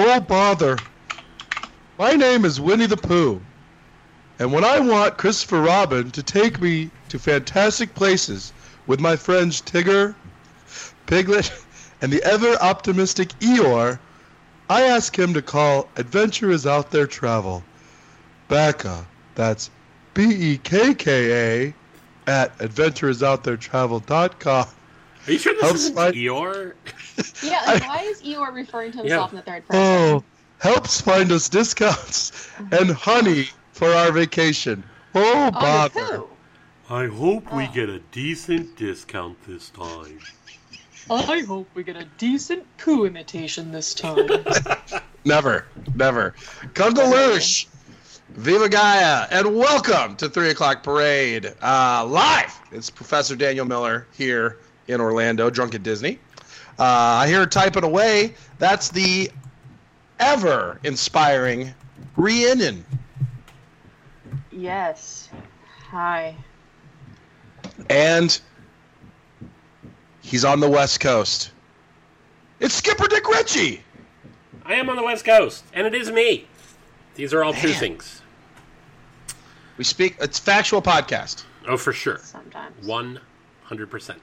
Oh, bother. My name is Winnie the Pooh. And when I want Christopher Robin to take me to fantastic places with my friends Tigger, Piglet, and the ever optimistic Eeyore, I ask him to call Adventure is Out There Travel. Bekka, that's B E K K A, at adventureisoutthere.travel.com. Are you sure this isn't Eeyore? Yeah, like, why is Eeyore referring to himself Yeah. in the third person? Oh, helps find us discounts and honey for our vacation. Oh, Oh, bother. poo. I hope we Oh. get a decent discount this time. I hope we get a decent poo imitation this time. Never, never. Kungaloosh, Viva Gaia, and welcome to 3 O'Clock Parade uh, live. It's Professor Daniel Miller here in Orlando, drunk at Disney. Uh, I hear her typing away. That's the ever inspiring Rhiannon. Yes. Hi. And he's on the West Coast. It's Skipper Dick Ritchie. I am on the West Coast, and it is me. These are all true things. We speak, it's factual podcast. Oh, for sure. Sometimes. 100%.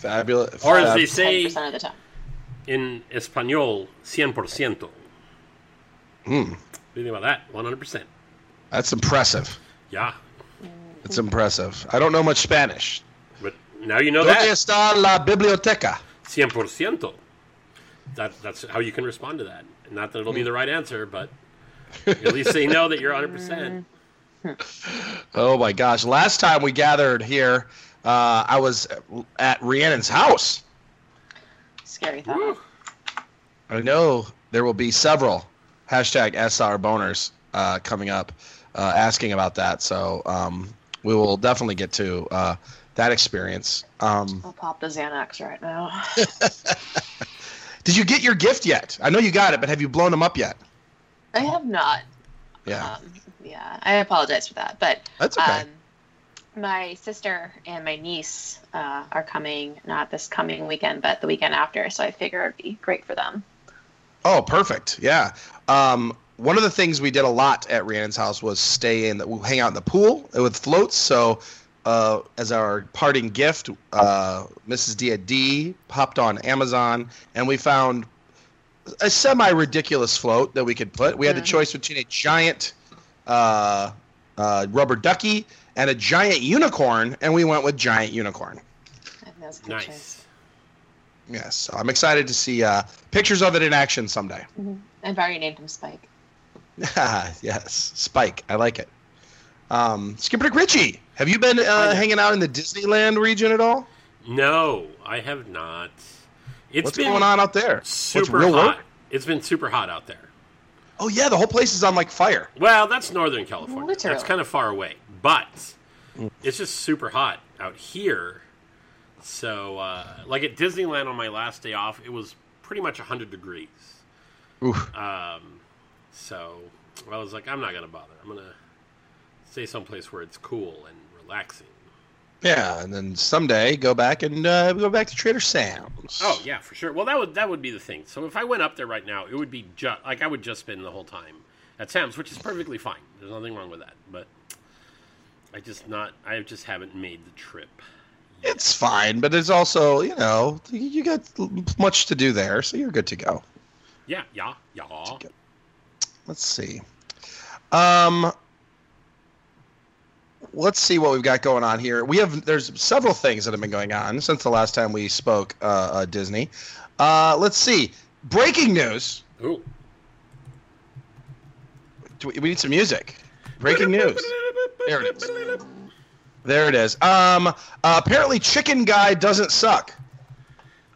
Fabulous. Or as they say 10% of the time. in Espanol, 100%. Hmm, What do you think about that? 100%. that's impressive. Yeah. It's impressive. I don't know much Spanish. But now you know ¿Dónde that. está la biblioteca? 100%. That, that's how you can respond to that. Not that it'll be the right answer, but at least they know that you're 100%. Oh my gosh! Last time we gathered here, uh, I was at Rhiannon's house. Scary thought. Woo. I know there will be several hashtag SR boners uh, coming up uh, asking about that. So um, we will definitely get to uh, that experience. Um, I'll pop the Xanax right now. did you get your gift yet? I know you got it, but have you blown them up yet? I have not. Yeah, Um, yeah, I apologize for that. But that's okay. um, my sister and my niece uh, are coming, not this coming weekend, but the weekend after. So I figure it'd be great for them. Oh, perfect. Yeah. Um, one of the things we did a lot at Rhiannon's house was stay in the, we hang out in the pool with floats. So, uh, as our parting gift, uh, Mrs. Dia D popped on Amazon and we found a semi ridiculous float that we could put. We had the Mhm. choice between a giant uh, uh, rubber ducky and a giant unicorn, and we went with giant unicorn. I think that's a good Nice. choice. Yes, so I'm excited to see uh, pictures of it in action someday. Mhm. I've already named him Spike. yes, Spike. I like it. Um, Skipper Dick Ritchie, have you been uh, hanging out in the Disneyland region at all? No, I have not. It's What's been going on out there? super real hot. work? It's been super hot out there. Oh yeah, the whole place is on like fire. Well, that's Northern California. Literally. That's kind of far away, but it's just super hot out here. So, uh, like at Disneyland on my last day off, it was pretty much 100 degrees. Oof. Um, so I was like, I'm not gonna bother. I'm gonna stay someplace where it's cool and relaxing. Yeah, and then someday go back and uh, go back to Trader Sam's. Oh yeah, for sure. Well, that would that would be the thing. So if I went up there right now, it would be just like I would just spend the whole time at Sam's, which is perfectly fine. There's nothing wrong with that. But I just not I just haven't made the trip. it's fine, but it's also you know you got much to do there, so you're good to go. Yeah, yeah, yeah. Let's see. Um, let's see what we've got going on here. We have there's several things that have been going on since the last time we spoke. Uh, uh, Disney. Uh, let's see. Breaking news. Ooh. Do we, we need some music. Breaking news. There it is. There it is. Um, uh, apparently, Chicken Guy doesn't suck.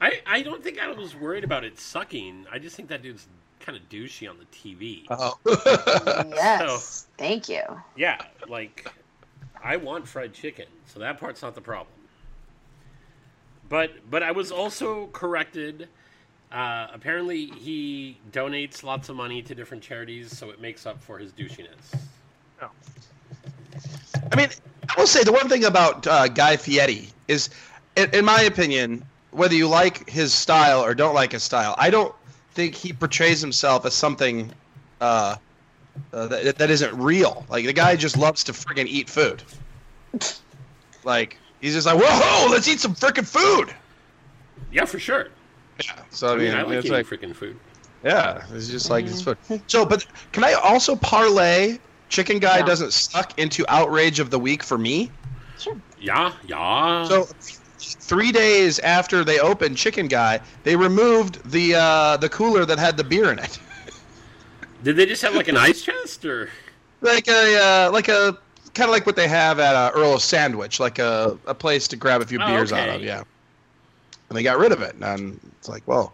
I I don't think I was worried about it sucking. I just think that dude's kind of douchey on the TV. Oh. Yes. Thank you. Yeah, like I want fried chicken, so that part's not the problem. But but I was also corrected. Uh, apparently, he donates lots of money to different charities, so it makes up for his douchiness. I mean, I will say the one thing about uh, Guy Fieri is, in, in my opinion, whether you like his style or don't like his style, I don't think he portrays himself as something uh, uh, that, that isn't real. Like the guy just loves to friggin' eat food. Like he's just like, whoa, let's eat some frickin' food. Yeah, for sure. Yeah. So I I mean, mean, I like it's eating like, freaking food. yeah, it's just like it's food. So, but can I also parlay Chicken Guy Yeah. doesn't suck into outrage of the week for me? Sure. Yeah, yeah. So three days after they opened Chicken Guy, they removed the uh, the cooler that had the beer in it. Did they just have like an ice chest or? like a uh, like a kind of like what they have at uh, Earl of Sandwich, like a, a place to grab a few Oh, beers out of. Yeah, and they got rid of it, and it's like, well,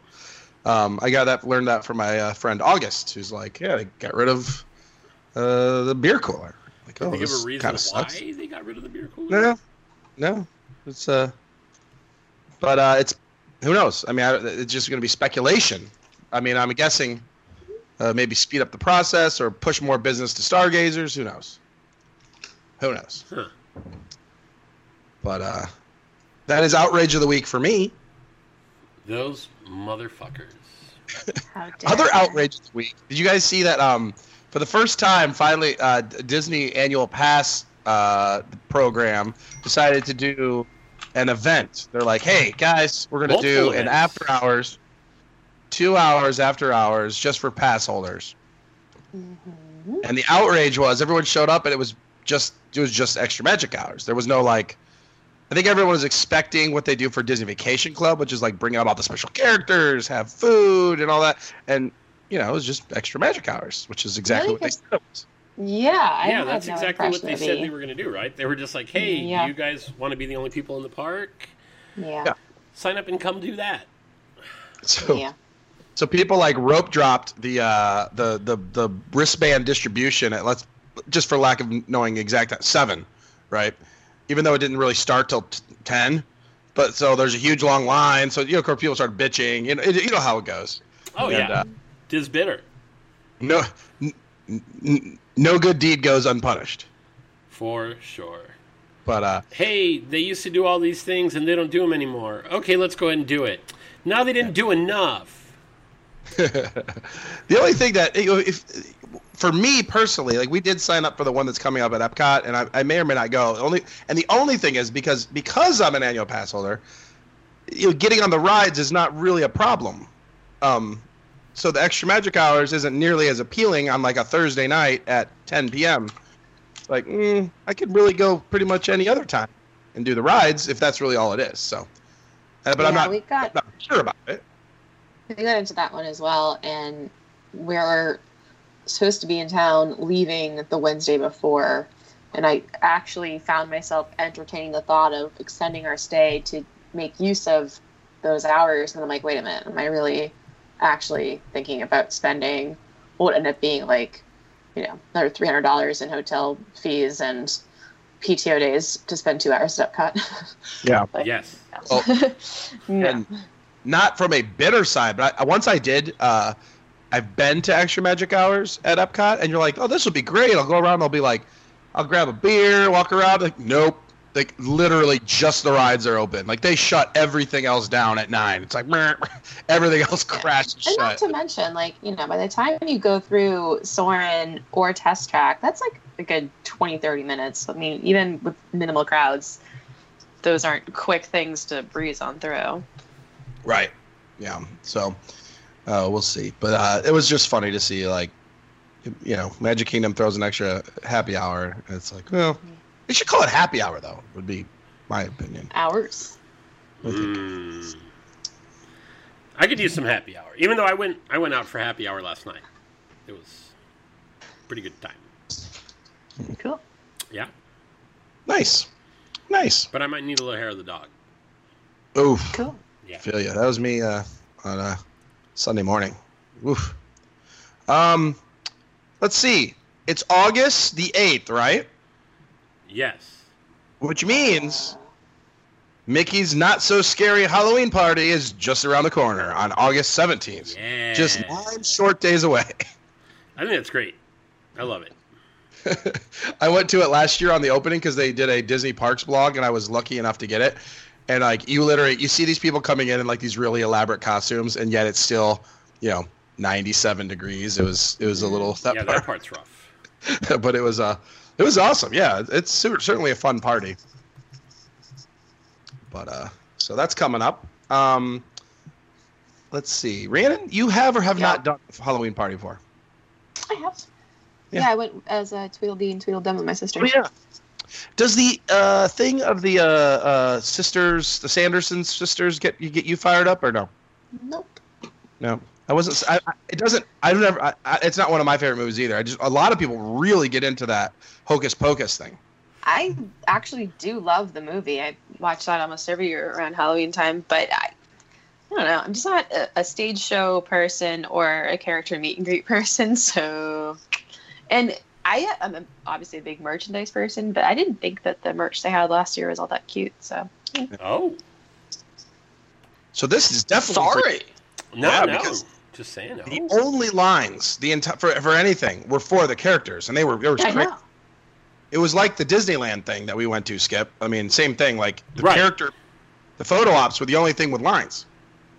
um, I got that learned that from my uh, friend August, who's like, yeah, they got rid of uh, the beer cooler. Like, oh, they give this a reason kind why of sucks. they got rid of the beer cooler? No, no, it's uh, but uh, it's who knows? I mean, I, it's just going to be speculation. I mean, I'm guessing uh, maybe speed up the process or push more business to stargazers. Who knows? Who knows? Huh. But uh, that is outrage of the week for me. Those motherfuckers. Other outrage of the week. Did you guys see that? Um, for the first time, finally, uh, Disney annual pass uh, program decided to do an event. They're like, "Hey guys, we're gonna do Multiple an after hours, two hours after hours, just for pass holders." Mhm. And the outrage was everyone showed up and it was just it was just extra magic hours. There was no like I think everyone was expecting what they do for Disney Vacation Club, which is like bring out all the special characters, have food and all that. And you know, it was just extra magic hours, which is exactly Really? what they said it was. Yeah, I yeah, that's no exactly what they said be- they were going to do, right? They were just like, "Hey, Yeah. you guys want to be the only people in the park? Yeah. Yeah. Sign up and come do that." So Yeah. so people like rope dropped the uh the the the wristband distribution at let's just for lack of knowing exact at seven, right? Even though it didn't really start till t- ten. But so there's a huge long line. So you know, of course, people start bitching. You know, it, you know how it goes. Oh And, yeah, uh, Diz bitter No, n- n- no good deed goes unpunished. for sure. But uh, Hey, they used to do all these things and they don't do them anymore. Okay, let's go ahead and do it. Now they didn't do enough. the only thing that if for me personally, like we did sign up for the one that's coming up at Epcot, and I, I may or may not go. Only and the only thing is because because I'm an annual pass holder, you know, getting on the rides is not really a problem. Um, so the extra magic hours isn't nearly as appealing on like a Thursday night at 10 p.m. It's like mm, I could really go pretty much any other time and do the rides if that's really all it is. So, uh, but I'm Yeah, not, we got not sure about it. we got into that one as well, and we're supposed to be in town leaving the Wednesday before, and I actually found myself entertaining the thought of extending our stay to make use of those hours, and I'm like, wait a minute, am I really actually thinking about spending what would end up being like, you know, another three hundred dollars in hotel fees and PTO days to spend two hours at Epcot? Yeah. Like, Yes. Oh. no. And not from a bitter side, but I, once I did, uh, I've been to extra magic hours at Epcot, and you're like, oh, this will be great. I'll go around. I'll be like, I'll grab a beer, walk around. Like, nope. Like literally, just the rides are open. Like they shut everything else down at nine. It's like meh, everything else crashes And shut. not to mention, like, you know, by the time you go through Soarin' or Test Track, that's like a good 20, 30 minutes. I mean, even with minimal crowds, those aren't quick things to breeze on through. Right. Yeah. So uh, we'll see. But uh, it was just funny to see, like, you know, Magic Kingdom throws an extra happy hour. And it's like, well, they should call it happy hour, though, would be my opinion. Hours. I. Mm. I could use some happy hour. Even though I went I went out for happy hour last night. It was pretty good time. Cool. Yeah. Nice. Nice. But I might need a little hair of the dog. Oof. Cool. Yeah. Feel you. That was me uh, on a Sunday morning. Oof. Um, let's see. It's August the 8th, right? Yes. Which means Mickey's Not So Scary Halloween Party is just around the corner on August 17th. Yeah. Just nine short days away. I think that's great. I love it. I went to it last year on the opening because they did a Disney Parks blog, and I was lucky enough to get it. And like you literally, you see these people coming in in like these really elaborate costumes, and yet it's still you know 97 degrees. It was it was a little that yeah, part, that part's rough. but it was uh it was awesome. Yeah, it's cer- certainly a fun party. But uh, so that's coming up. Um, let's see, Rhiannon, you have or have Yeah. not done a Halloween party before? I have. Yeah. Yeah, I went as a Tweedledee and Tweedledum with my sister. Oh, yeah. Does the uh, thing of the uh, uh, sisters, the Sanderson sisters, get you get you fired up or no? Nope. No, I wasn't. I, I, it doesn't. I've never. I, I, it's not one of my favorite movies either. I just a lot of people really get into that hocus pocus thing. I actually do love the movie. I watch that almost every year around Halloween time, but I, I don't know. I'm just not a, a stage show person or a character meet and greet person. So, and I am a, obviously a big merchandise person, but I didn't think that the merch they had last year was all that cute. So, Oh, So this is definitely for- Sorry. no, Yeah, no. because Just saying. the only lines the entire for, for anything were for the characters, and they were. It was, I great. know. It was like the Disneyland thing that we went to. Skip. I mean, same thing. Like the Right. character, the photo ops were the only thing with lines.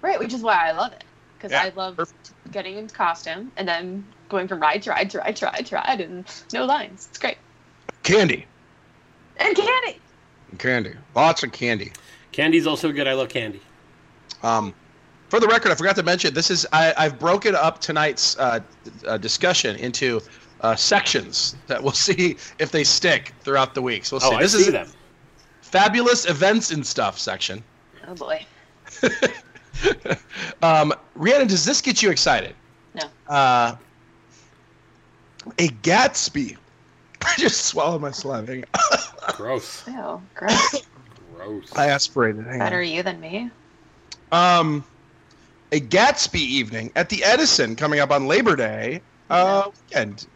Right, which is why I love it. Because Yeah, I love perfect. getting into costume and then going from ride to ride to ride to ride to ride and no lines. It's great. Candy, And candy! And candy, lots of candy. Candy's also good. I love candy. Um, for the record, I forgot to mention this is I, I've broken up tonight's uh, uh, discussion into uh, sections that we'll see if they stick throughout the week. So we'll Oh, see. I This see is them. fabulous events and stuff section. Oh boy. um, Rhiannon, does this get you excited? No. Uh, a Gatsby. I just swallowed my saliva. Hang on. Gross. Ew, gross. Gross. I aspirated. Hang on. Better you than me. Um, a Gatsby evening at the Edison coming up on Labor Day uh, weekend.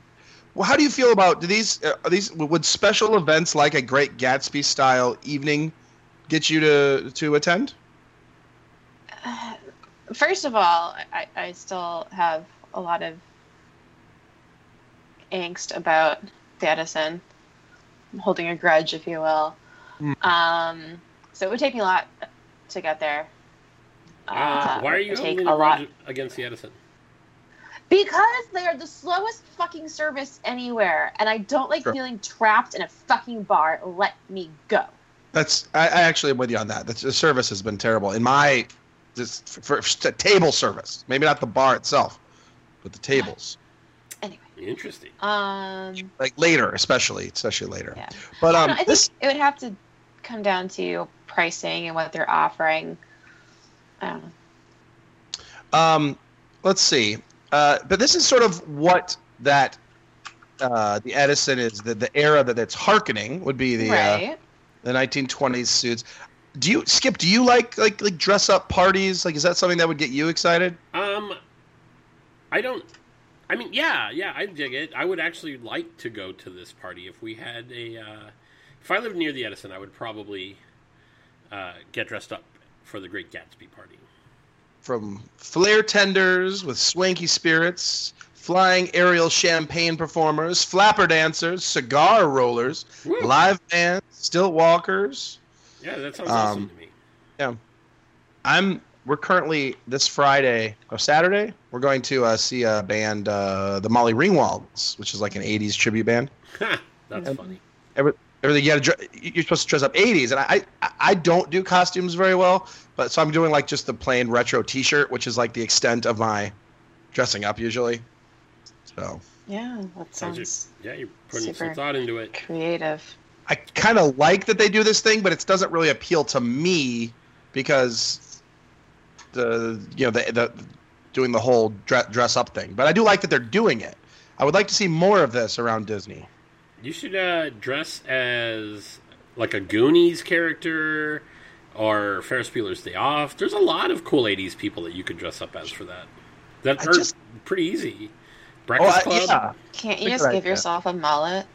Well, how do you feel about do these? Uh, are these would special events like a Great Gatsby style evening get you to to attend? Uh, First of all, I, I still have a lot of angst about the Edison. I'm holding a grudge, if you will. Mm. Um, so it would take me a lot to get there. Uh, why are you would holding a a lot? grudge against the Edison? Because they are the slowest fucking service anywhere, and I don't like Sure. feeling trapped in a fucking bar. Let me go. That's I, I actually am with you on that. The, the service has been terrible in my this for, for table service. Maybe not the bar itself, but the tables. Anyway, Interesting. um, Like later, especially especially later. Yeah. But um, don't know, I think this it would have to come down to pricing and what they're offering. I don't know. Um, let's see. Uh, but this is sort of what that uh, the Edison is the, the era that it's harkening would be the uh, the 1920s suits. Do you skip? Do you like like like dress up parties? Like, is that something that would get you excited? Um, I don't. I mean, yeah, yeah, I dig it. I would actually like to go to this party if we had a. Uh, if I lived near the Edison, I would probably uh, get dressed up for the Great Gatsby party. From flair tenders with swanky spirits, flying aerial champagne performers, flapper dancers, cigar rollers, Woo! live bands, stilt walkers. Yeah, that sounds Um, awesome to me. Yeah, I'm we're currently this Friday or Saturday. We're going to uh, see a band, uh, the Molly Ringwalds, which is like an '80s tribute band. That's funny. Everything you got to you're supposed to dress up '80s, and I, I I don't do costumes very well, but so I'm doing like just the plain retro T-shirt, which is like the extent of my dressing up usually. So Yeah, that Sounds sounds Yeah, you're putting some thought into it. creative. I kind of like that they do this thing, but it doesn't really appeal to me because the you know the the doing the whole dress, dress up thing. But I do like that they're doing it. I would like to see more of this around Disney. You should uh, dress as like a Goonies character or Ferris Bueller's Day Off. There's a lot of cool '80s people that you could dress up as for that. That I are just- pretty easy. Oh, Breakfast I, Club. yeah. Can't you just give that. yourself a mullet?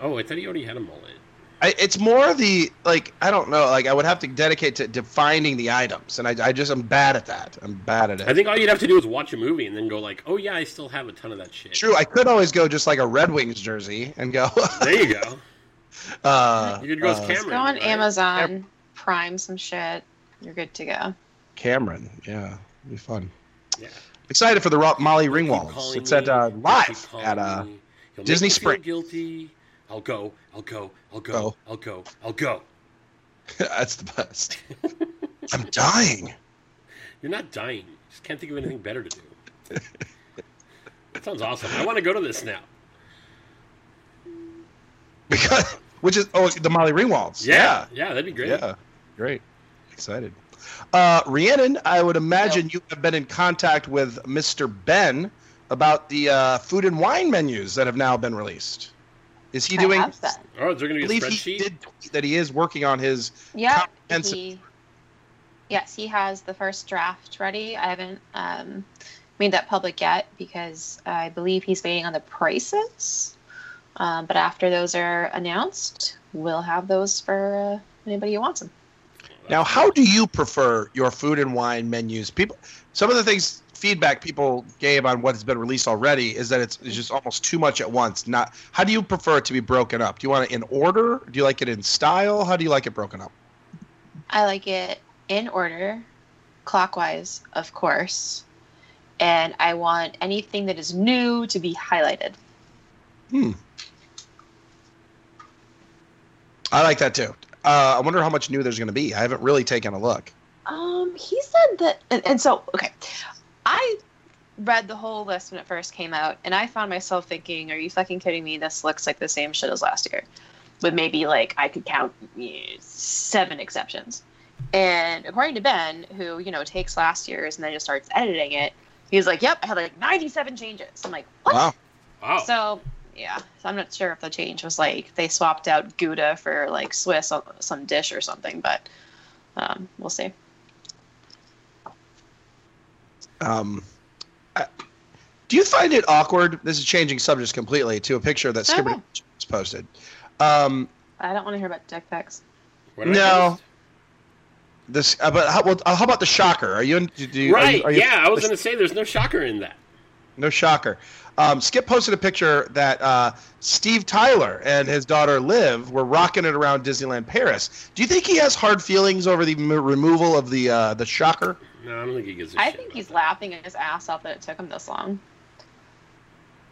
Oh, I thought he already had a mullet. I, it's more the like I don't know. Like I would have to dedicate to defining the items, and I, I just I'm bad at that. I'm bad at it. I think all you'd have to do is watch a movie and then go like, "Oh yeah, I still have a ton of that shit." True, I could always go just like a Red Wings jersey and go. There you go. uh, You could go as uh, Cameron. Go on right? Amazon, prime some shit. You're good to go. Cameron, yeah, it'd be fun. Yeah. Excited for the Ro- Molly Keep Ringwalds. calling It's at uh, live at uh, me. You'll make Disney me feel Springs. Guilty. I'll go. I'll go. I'll go. Go. I'll go. I'll go. that's the best. I'm dying. You're not dying. You just can't think of anything better to do. that sounds awesome. I want to go to this now. Because which is oh the Molly Ringwalds. Yeah. Yeah, that'd be great. Yeah, great. Excited. Uh, Rhiannon, I would imagine you have been in contact with Mr. Ben about the uh, food and wine menus that have now been released. Is he I doing? have been. Oh, is there going to be a believe he did tweet that he is working on his. Yeah. Comprehensive. He, yes, he has the first draft ready. I haven't um, made that public yet because I believe he's waiting on the prices. Um, but after those are announced, we'll have those for uh, anybody who wants them. Now, how do you prefer your food and wine menus? People, some of the things feedback people gave on what has been released already is that it's, it's just almost too much at once. Not how do you prefer it to be broken up? Do you want it in order? Do you like it in style? How do you like it broken up? I like it in order, clockwise, of course. And I want anything that is new to be highlighted. Hmm. I like that too. Uh, I wonder how much new there's going to be. I haven't really taken a look. Um, he said that, and, and so okay, I read the whole list when it first came out, and I found myself thinking, "Are you fucking kidding me? This looks like the same shit as last year." With maybe like I could count eh, seven exceptions. And according to Ben, who you know takes last year's and then just starts editing it, he's like, "Yep, I had like 97 changes." I'm like, "What?" Wow. Wow. So yeah, so I'm not sure if the change was like they swapped out Gouda for like Swiss on some dish or something, but um, we'll see. Um, I- do you find it awkward? This is changing subjects completely to a picture that Skipper Okay. posted. Um, I don't want to hear about dick pics. What did I no. this, uh, but how, well, uh, how about the shocker? Are you? In, do you, are you- Right. are you- yeah, I was going to say there's no shocker in that. No shocker. Um, Skip posted a picture that uh, Steve Tyler and his daughter Liv were rocking it around Disneyland Paris. Do you think he has hard feelings over the m- removal of the uh, the shocker? No, I don't think he gives a I shit think he's that. laughing his ass off that it took him this long.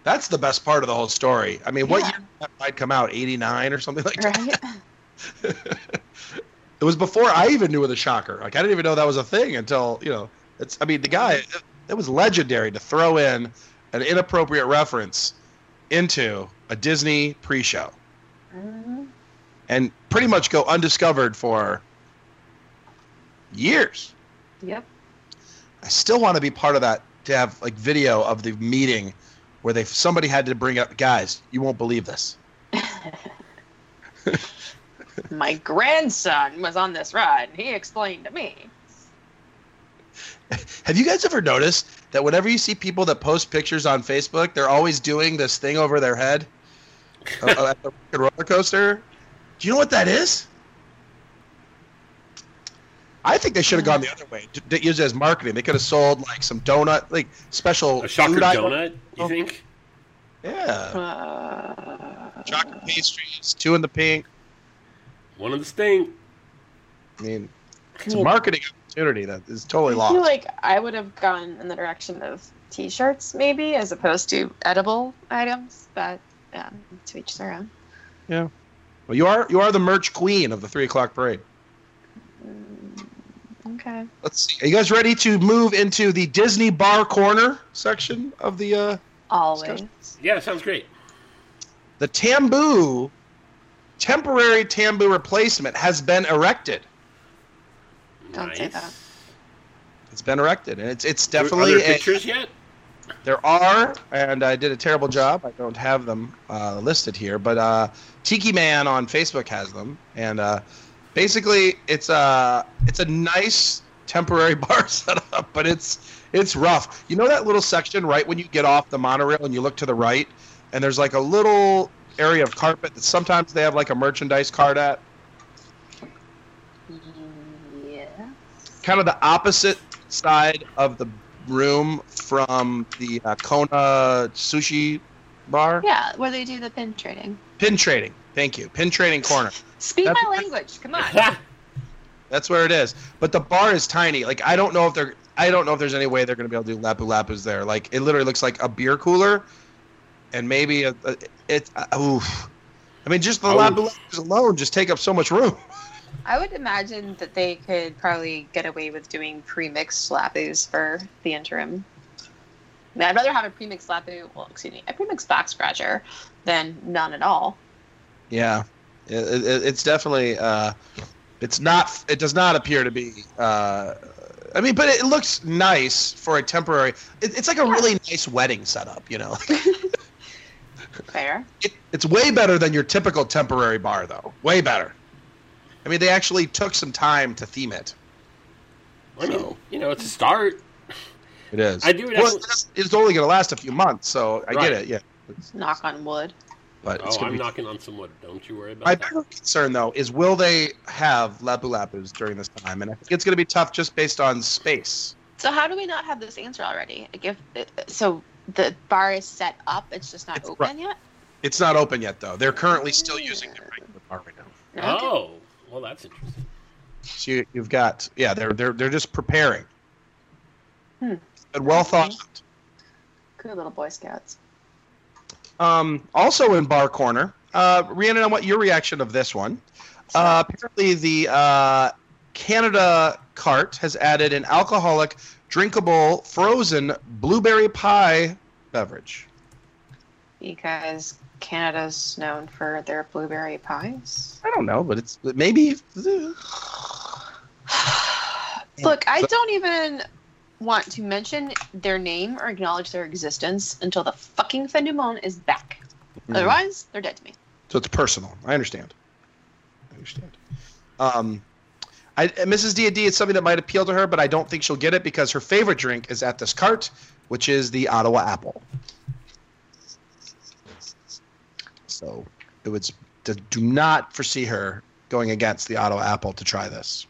That's the best part of the whole story. I mean, what Yeah. year did that might come out? Eighty nine or something like that. Right? It was before I even knew of the shocker. Like I didn't even know that was a thing until you know. It's. I mean, the guy. It, it was legendary to throw in an inappropriate reference into a Disney pre-show Mhm. and pretty much go undiscovered for years. Yep. I still want to be part of that to have like video of the meeting where they somebody had to bring up guys. You won't believe this. My grandson was on this ride. and He explained to me. Have you guys ever noticed that whenever you see people that post pictures on Facebook, they're always doing this thing over their head uh, at the roller coaster? Do you know what that is? I think they should have gone the other way. d- d- Use it as marketing. They could have sold like some donut, like special A shocker food item. donut, you Oh. think? Yeah, Uh, chocolate pastries, two in the pink. One of the sting. I mean, it's a marketing opportunity that is totally lost. I feel like I would have gone in the direction of T-shirts, maybe, as opposed to edible items. But um, to each their own. Yeah. Well, you are you are the merch queen of the three o'clock parade. Mm, Okay. Let's see. Are you guys ready to move into the Disney Bar Corner section of the uh, Always. Yeah, sounds great. the Tambu temporary Tambu replacement has been erected. Don't say that. It's been erected, and it's it's definitely. Are definitely there a- pictures yet? there are, and I did a terrible job. I don't have them uh, listed here, but uh, Tiki Man on Facebook has them, and uh, basically it's a it's a nice temporary bar setup, but it's it's rough. You know that little section right when you get off the monorail and you look to the right, and there's like a little area of carpet that sometimes they have like a merchandise cart at. Yeah. kind of the opposite side of the room from the uh, Kona sushi bar. Yeah, where they do the pin trading. Pin trading. Thank you. Pin trading corner. Speak That's- my language. Come on. That's where it is. But the bar is tiny. Like I don't know if they're. I don't know if there's any way they're going to be able to do Lapu Lapus there. Like it literally looks like a beer cooler, and maybe a, a, it's uh, oof. I mean, just the Oh. Lapu Lapus alone just take up so much room. I would imagine that they could probably get away with doing pre-mixed lapus for the interim. I mean, I'd rather have a pre-mixed lapu, well, excuse me, a pre-mixed back scratcher than none at all. Yeah, it, it, it's definitely. Uh, it's not. It does not appear to be. Uh, I mean, but it looks nice for a temporary. It, it's like a Yeah. really nice wedding setup, you know. Fair. it, it's way better than your typical temporary bar, though. Way better. I mean, they actually took some time to theme it. I mean, So- you know, it's a start. It is. I do Well, definitely- it's, it's only going to last a few months, so I Right. get it. Yeah, It's- Knock on wood. But it's Oh, gonna I'm be. knocking on some wood. Don't you worry about My that. bigger concern, though, is will they have Lapu Lapus during this time? And I think it's going to be tough just based on space. So how do we not have this answer already? Like if so, the bar is set up. It's just not It's open right. yet. It's not open yet, though. They're currently still using the regular bar right now. Okay. Oh, well, that's interesting. So you, you've got, yeah, they're they're they're just preparing. Hmm. And well thought out. Good little Boy Scouts. Um, also in Bar Corner, uh, Rhiannon, I want your reaction of this one. Uh, apparently, the uh, Canada cart has added an alcoholic, drinkable, frozen blueberry pie beverage. Because Canada's known for their blueberry pies. I don't know, but it's maybe. Look, I don't even want to mention their name or acknowledge their existence until the fucking fin du monde is back. Otherwise, they're dead to me. So it's personal. I understand. I understand. Um, I, Mrs. D D, it's something that might appeal to her, but I don't think she'll get it because her favorite drink is at this cart, which is the Ottawa Apple. So it would do not foresee her going against the Ottawa Apple to try this.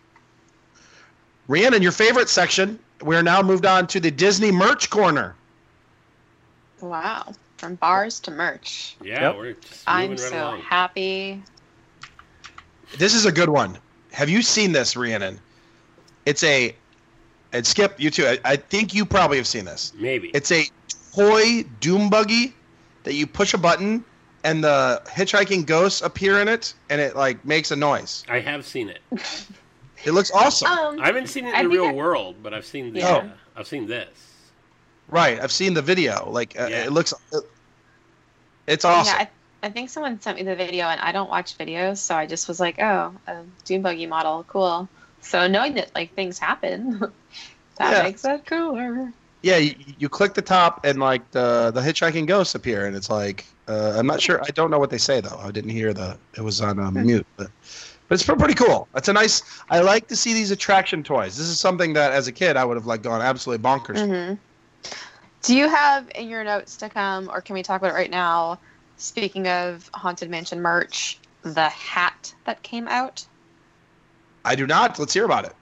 Rhiannon, your favorite section. We're now moved on to the Disney merch corner. Wow. From bars to merch. Yeah, Yep. we're just I'm right so along. happy. This is a good one. Have you seen this, Rhiannon? It's a, and Skip, you too. I, I think you probably have seen this. Maybe. It's a toy doom buggy that you push a button and the hitchhiking ghosts appear in it and it like makes a noise. I have seen it. It looks awesome. Um, I haven't seen it I in the real I- world, but I've seen the. Yeah. Uh, I've seen this. right. I've seen the video. Like uh, Yeah. it looks it's awesome. Yeah, I, I think someone sent me the video, and I don't watch videos, so I just was like, "Oh, a dune buggy model, cool." So knowing that like things happen, that Yeah. makes it cooler. yeah, you, you click the top and like the the hitchhiking ghosts appear and it's like uh, I'm not sure. I don't know what they say though. I didn't hear the. It was on um, mute, but but it's pretty cool. It's a nice. I like to see these attraction toys. This is something that as a kid I would have like gone absolutely bonkers. hmm Do you have in your notes to come, or can we talk about it right now? Speaking of haunted mansion merch, the hat that came out. I do not. Let's hear about it.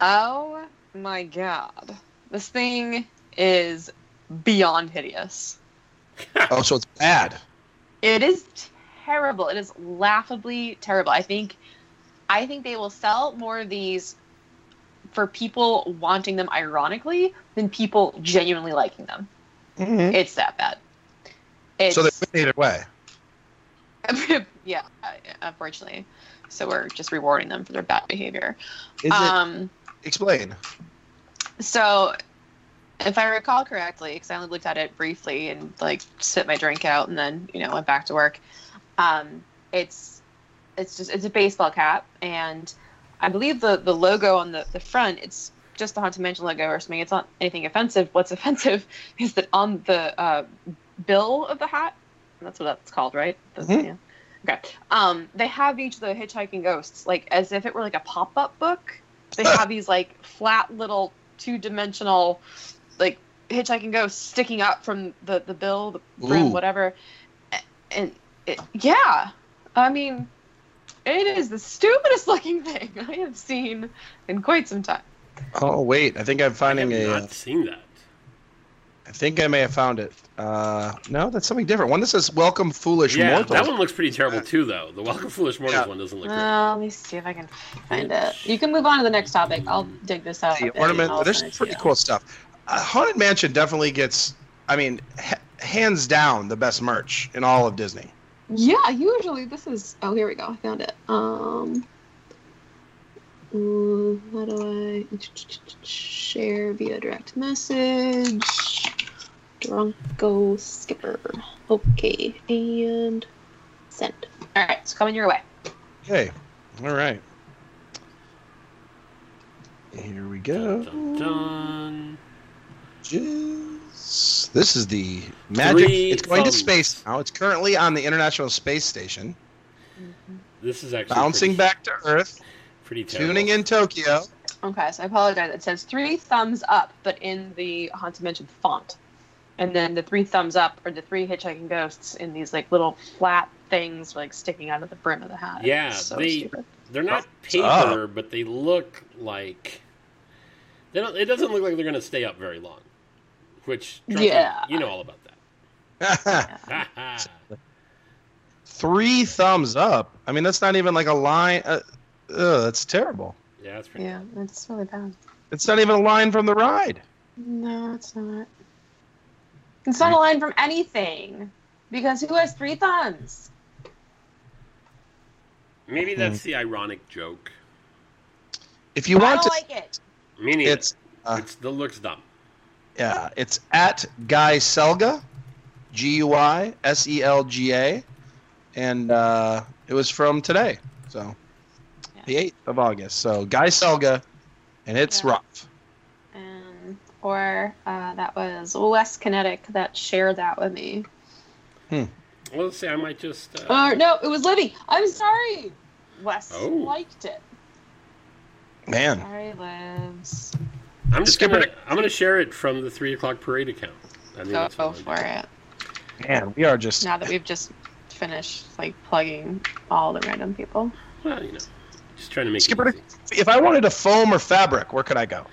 Oh my god, this thing is beyond hideous. Oh, so it's bad. It is terrible. It is laughably terrible. I think I think they will sell more of these for people wanting them ironically than people genuinely liking them. It's that bad. It's, So they win either way. yeah, uh, unfortunately. So we're just rewarding them for their bad behavior. Is um, it? Explain. So, if I recall correctly, because I only looked at it briefly and like spit my drink out and then you know went back to work. Um, it's it's just it's a baseball cap and I believe the the logo on the the front it's just the haunted mansion logo or something. It's not anything offensive. What's offensive is that on the uh, bill of the hat, that's what that's called, right? The- Mhm. yeah. Okay. Um, they have each of the hitchhiking ghosts like as if it were like a pop up book. They have these like flat little two dimensional like hitchhiking ghosts sticking up from the the bill, the brim, Ooh. whatever. And it, yeah, I mean, it is the stupidest looking thing I have seen in quite some time. Oh wait, I think I'm I finding have a. not Uh, seen that. I think I may have found it. Uh, no, that's something different. One that says "Welcome, foolish Yeah, mortals." that one looks pretty terrible too, though. The Welcome Foolish Mortals Yeah. one doesn't look great. Uh, let me see if I can find it. You can move on to the next topic. I'll dig this out. the ornament. There's send it to pretty cool stuff. Uh, Haunted Mansion definitely gets. I mean, ha- hands down, the best merch in all of Disney. Yeah, usually this is. Oh, here we go. I found it. Um, mm, how do I share via direct message? Drunko Skipper. Okay, and send. All right, it's coming your way. Okay, all right. Here we go. Dun, dun. Jizz. This is the magic. Three it's going to space now. It's currently on the International Space Station, mm-hmm. This is actually bouncing pretty, back to Earth, pretty terrible. tuning in Tokyo. Okay, so I apologize. It says three thumbs up, but in the Haunted Mansion font. And then the three thumbs up are the three hitchhiking ghosts in these like little flat things like sticking out of the brim of the hat. Yeah, so they- stupid. They're not What's up? paper, but they look like they don't. It doesn't look like they're going to stay up very long. Which, Drunken, Yeah. you know all about that. Three thumbs up. I mean, that's not even like a line. Uh, ugh, that's terrible. yeah, that's pretty. Yeah, it's really bad. It's not even a line from the ride. No, it's not. It's not a line from anything. Because who has three thumbs? Maybe Hmm. that's the ironic joke. If you I want don't to, like it. Meaning it's uh, it's the looks dumb. Yeah, it's at Guy Selga, G U I S E L G A, and uh, it was from today, so Yeah. the eighth of August. So Guy Selga, and it's Yeah. rough. And or uh, that was Wes Kinetic that shared that with me. Hmm. Well, let's see. I might just. Uh, Uh, no, it was Libby. I'm sorry. Wes Oh. liked it. Man, Sorry, Lives. I'm just skip gonna. I'm gonna share it from the three o'clock parade account. I think Go that's what I'm for gonna it. man, we are just Now that we've just finished like plugging all the random people. Well, you know, just trying to make Skipper, it easy. if I wanted a foam or fabric, where could I go?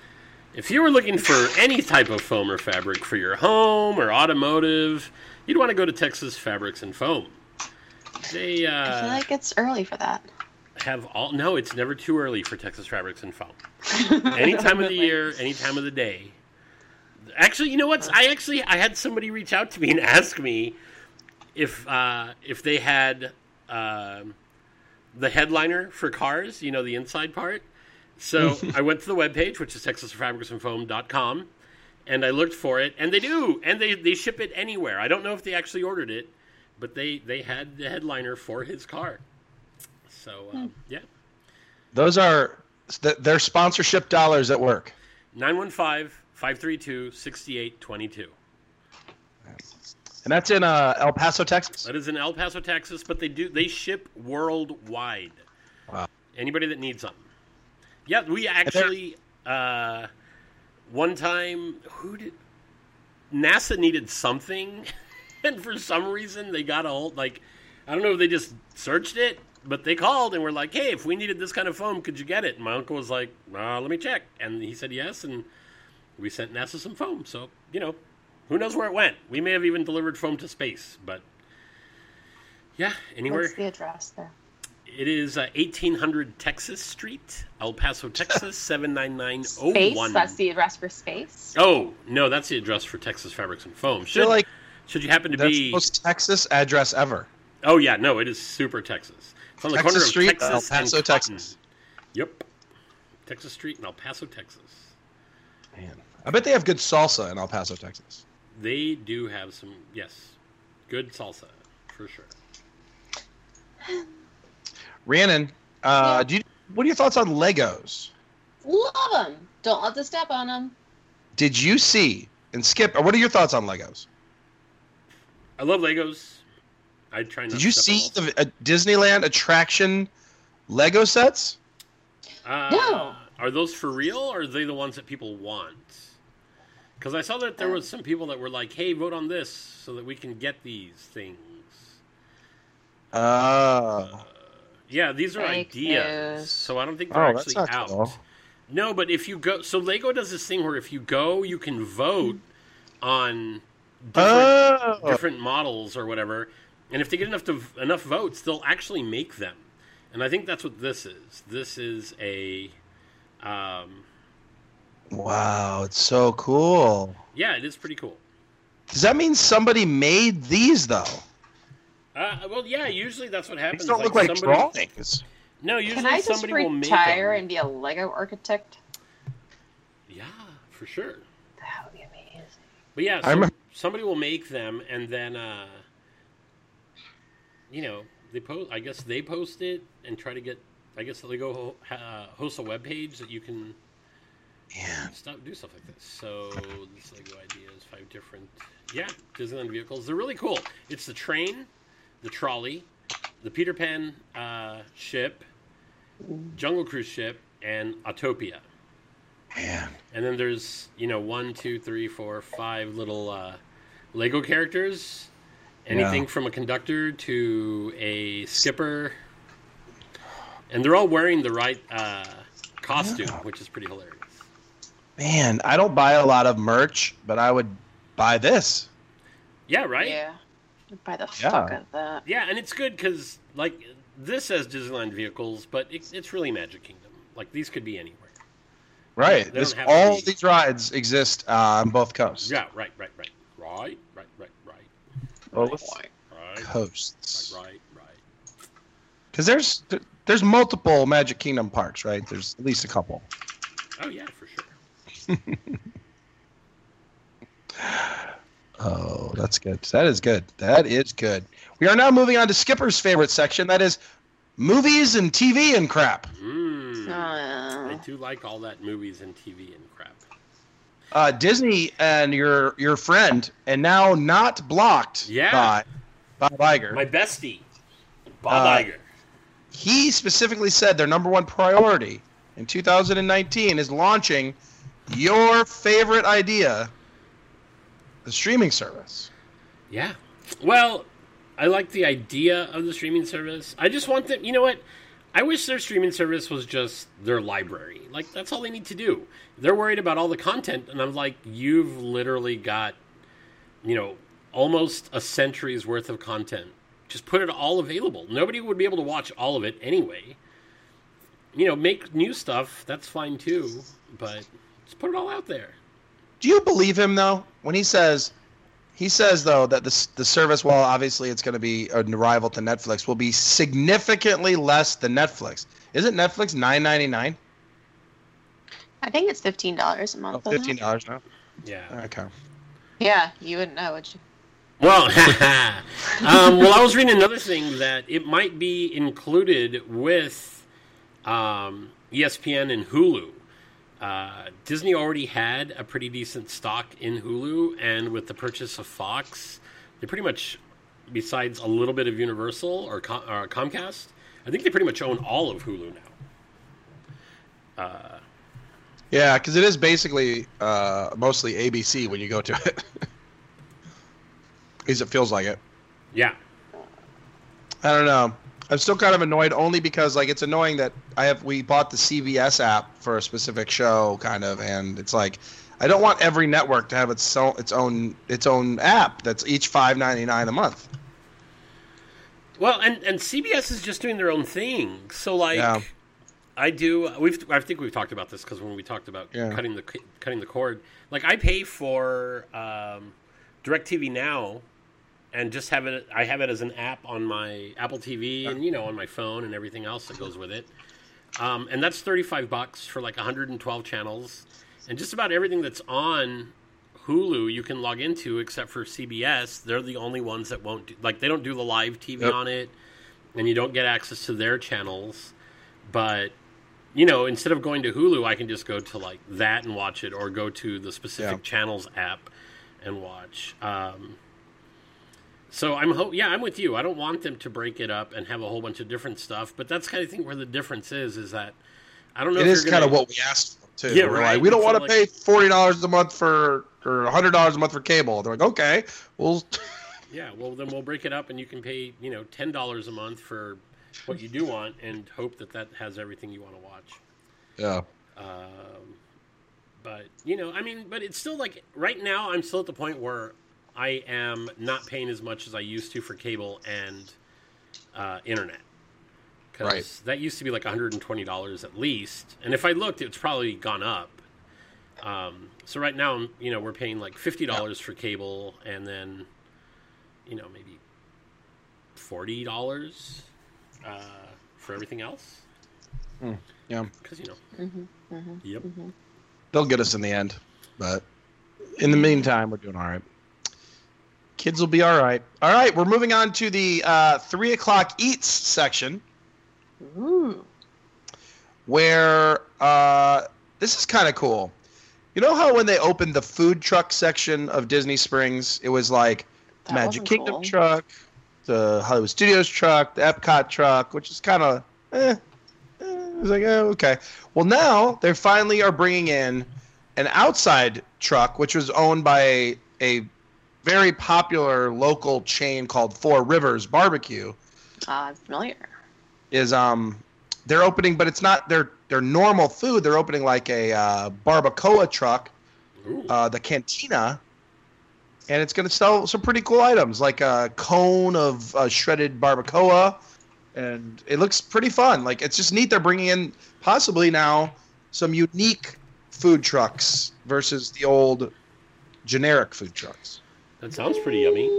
If you were looking for any type of foam or fabric for your home or automotive, you'd want to go to Texas Fabrics and Foam. They I feel uh, like it's early for that. Have all. No, it's never too early for Texas Fabrics and Foam. Any time of the year, any time of the day. Actually, you know what? I actually I had somebody reach out to me and ask me if uh, if they had um the headliner for cars. You know, the inside part. So I went to the webpage, which is texasfabricsandfoam.com, and I looked for it, and they do, and they, they ship it anywhere. I don't know if they actually ordered it, but they, they had the headliner for his car. So, um, yeah. Those are th- their sponsorship dollars at work. 915 532 6822. And that's in uh, El Paso, Texas. That is in El Paso, Texas, but they do they ship worldwide. Wow. Anybody that needs them. Yeah, we actually uh, one time who did NASA needed something, and for some reason they got a hold like I don't know if they just searched it, but they called and were like, "Hey, if we needed this kind of foam, could you get it?" And my uncle was like, uh, "Let me check," and he said yes, and we sent NASA some foam. So you know, who knows where it went? We may have even delivered foam to space, but yeah, anywhere. What's the address there? It is uh, 1800 Texas Street, El Paso, Texas, Space? 79901. That's the address for space? Oh, no, that's the address for Texas Fabrics and Foam. Should, like should you happen to that's be. the most Texas address ever. Oh, yeah, no, it is super Texas. It's on the Texas corner Street, of Texas El Paso, and Texas. Yep. Texas Street in El Paso, Texas. Man, I bet they have good salsa in El Paso, Texas. They do have some, yes, good salsa, for sure. Rhiannon, uh, Yeah. do you, what are your thoughts on Legos? Love them. Don't let the step on them. Did you see and Skip? Or what are your thoughts on Legos? I love Legos. I try not Did to you see on the uh, Disneyland attraction Lego sets? Uh, No. Are those for real, or are they the ones that people want? Because I saw that there was some people that were like, "Hey, vote on this so that we can get these things." Uh, Yeah, these are Fake ideas, news. so I don't think they're oh, actually out. cool. No, but if you go, so Lego does this thing where if you go, you can vote on different, Oh, different models or whatever. And if they get enough to, enough votes, they'll actually make them. And I think that's what this is. This is a, um, wow, it's so cool. yeah, it is pretty cool. Does that mean somebody made these though? Uh, well, yeah, usually that's what happens. These don't look like somebody- drawings. No, usually Can I just somebody will make retire them. and be a Lego architect? Yeah, for sure. That would be amazing. But yeah, I so remember- somebody will make them, and then uh, you know they post. I guess they post it and try to get. I guess they go uh, host a web page that you can Yeah. stuff, do stuff like this. So this Lego ideas, five different, yeah, Disneyland vehicles. They're really cool. It's the train, the trolley, the Peter Pan uh, ship, Jungle Cruise ship, and Autopia. man. And then there's, you know, one, two, three, four, five little uh, Lego characters. Anything Yeah. from a conductor to a skipper. And they're all wearing the right uh, costume, Yeah. which is pretty hilarious. Man, I don't buy a lot of merch, but I would buy this. Yeah, right? Yeah. By the Yeah. fuck of that. Yeah, and it's good because, like, this says Disneyland vehicles, but it, it's really Magic Kingdom. Like, these could be anywhere. Right. They This don't have to all be- these rides exist uh, on both coasts. Yeah. Right, right, right, right. Both Right, coasts. right, right, right. Because there's there's multiple Magic Kingdom parks, right? There's at least a couple. Oh, yeah, for sure. Oh, that's good. That is good. That is good. We are now moving on to Skipper's favorite section. That is movies and TV and crap. Mm. I Uh, do like all that movies and TV and crap. Uh, Disney and your your friend, and now not blocked Yeah. by Bob Iger. My bestie, Bob Uh, Iger. he specifically said their number one priority in 2019 is launching your favorite idea, the streaming service. Yeah. Well, I like the idea of the streaming service. I just want them. You know what? I wish their streaming service was just their library. Like that's all they need to do. They're worried about all the content, and I'm like, you've literally got, you know, almost a century's worth of content. Just put it all available. Nobody would be able to watch all of it anyway. You know, make new stuff. That's fine too, but just put it all out there. Do you believe him though when he says he says though that the the service, while obviously it's going to be a rival to Netflix, will be significantly less than Netflix. Isn't Netflix nine ninety nine? I think it's fifteen dollars a Oh, month. isn't Fifteen dollars now. Yeah. Okay. Yeah, you wouldn't know, would you? Well, um, well, I was reading another thing that it might be included with um, ESPN and Hulu. Uh, Disney already had a pretty decent stock in Hulu, and with the purchase of Fox, they pretty much, besides a little bit of Universal or, Com- or Comcast, I think they pretty much own all of Hulu now. Uh, Yeah, because it is basically uh, mostly ABC when you go to it. Because it feels like it. yeah, I don't know. I'm still kind of annoyed only because like it's annoying that I have we bought the CBS app for a specific show kind of and it's like I don't want every network to have its own its own its own app that's each 5.99 a month. Well, and and CBS is just doing their own thing. So like, Yeah. I do. We've I think we've talked about this because when we talked about Yeah. cutting the cutting the cord, like I pay for um, Directv now, and just have it. I have it as an app on my Apple TV and you know on my phone and everything else that goes with it. Um, and that's thirty five bucks for like 112 channels, and just about everything that's on Hulu you can log into except for CBS. They're the only ones that won't do, like they don't do the live TV Yep. on it, and you don't get access to their channels. But you know, instead of going to Hulu, I can just go to like that and watch it, or go to the specific Yeah. channels app and watch. Um, so I'm ho- yeah, I'm with you. I don't want them to break it up and have a whole bunch of different stuff. But that's kind of thing where the difference is, is that I don't know. It if is kind of what we asked for too. Yeah, We're right. like we don't want to like- pay forty dollars a month for or hundred dollars a month for cable. They're like, okay, well, Yeah, well then we'll break it up, and you can pay you know ten dollars a month for what you do want, and hope that that has everything you want to watch. yeah. Um, But you know, I mean, but it's still like right now. I'm still at the point where I am not paying as much as I used to for cable and uh, internet. Because Right. that used to be like 120 dollars at least, and if I looked, it's probably gone up. Um, so right now, you know, we're paying like fifty dollars for cable, and then, you know, maybe forty dollars uh, for everything else. Hmm, yeah. because you know. hmm hmm Yep. They'll get us in the end, but in the meantime, we're doing all right. Kids will be all right. All right, we're moving on to the uh, three o'clock eats section, Ooh. where uh, this is kind of cool. You know how when they opened the food truck section of Disney Springs, it was like That Magic wasn't Kingdom cool. truck, the Hollywood Studios truck, the Epcot truck, which is kind of, eh, eh, like, oh, okay. Well, now they finally are bringing in an outside truck, which was owned by a, a very popular local chain called Four Rivers Barbecue. Uh, familiar. Is um, they're opening, but it's not their their normal food. They're opening like a uh, barbacoa truck uh, the cantina, and it's going to sell some pretty cool items like a cone of uh, shredded barbacoa, and it looks pretty fun. Like it's just neat. They're bringing in possibly now some unique food trucks versus the old generic food trucks. That sounds pretty yummy.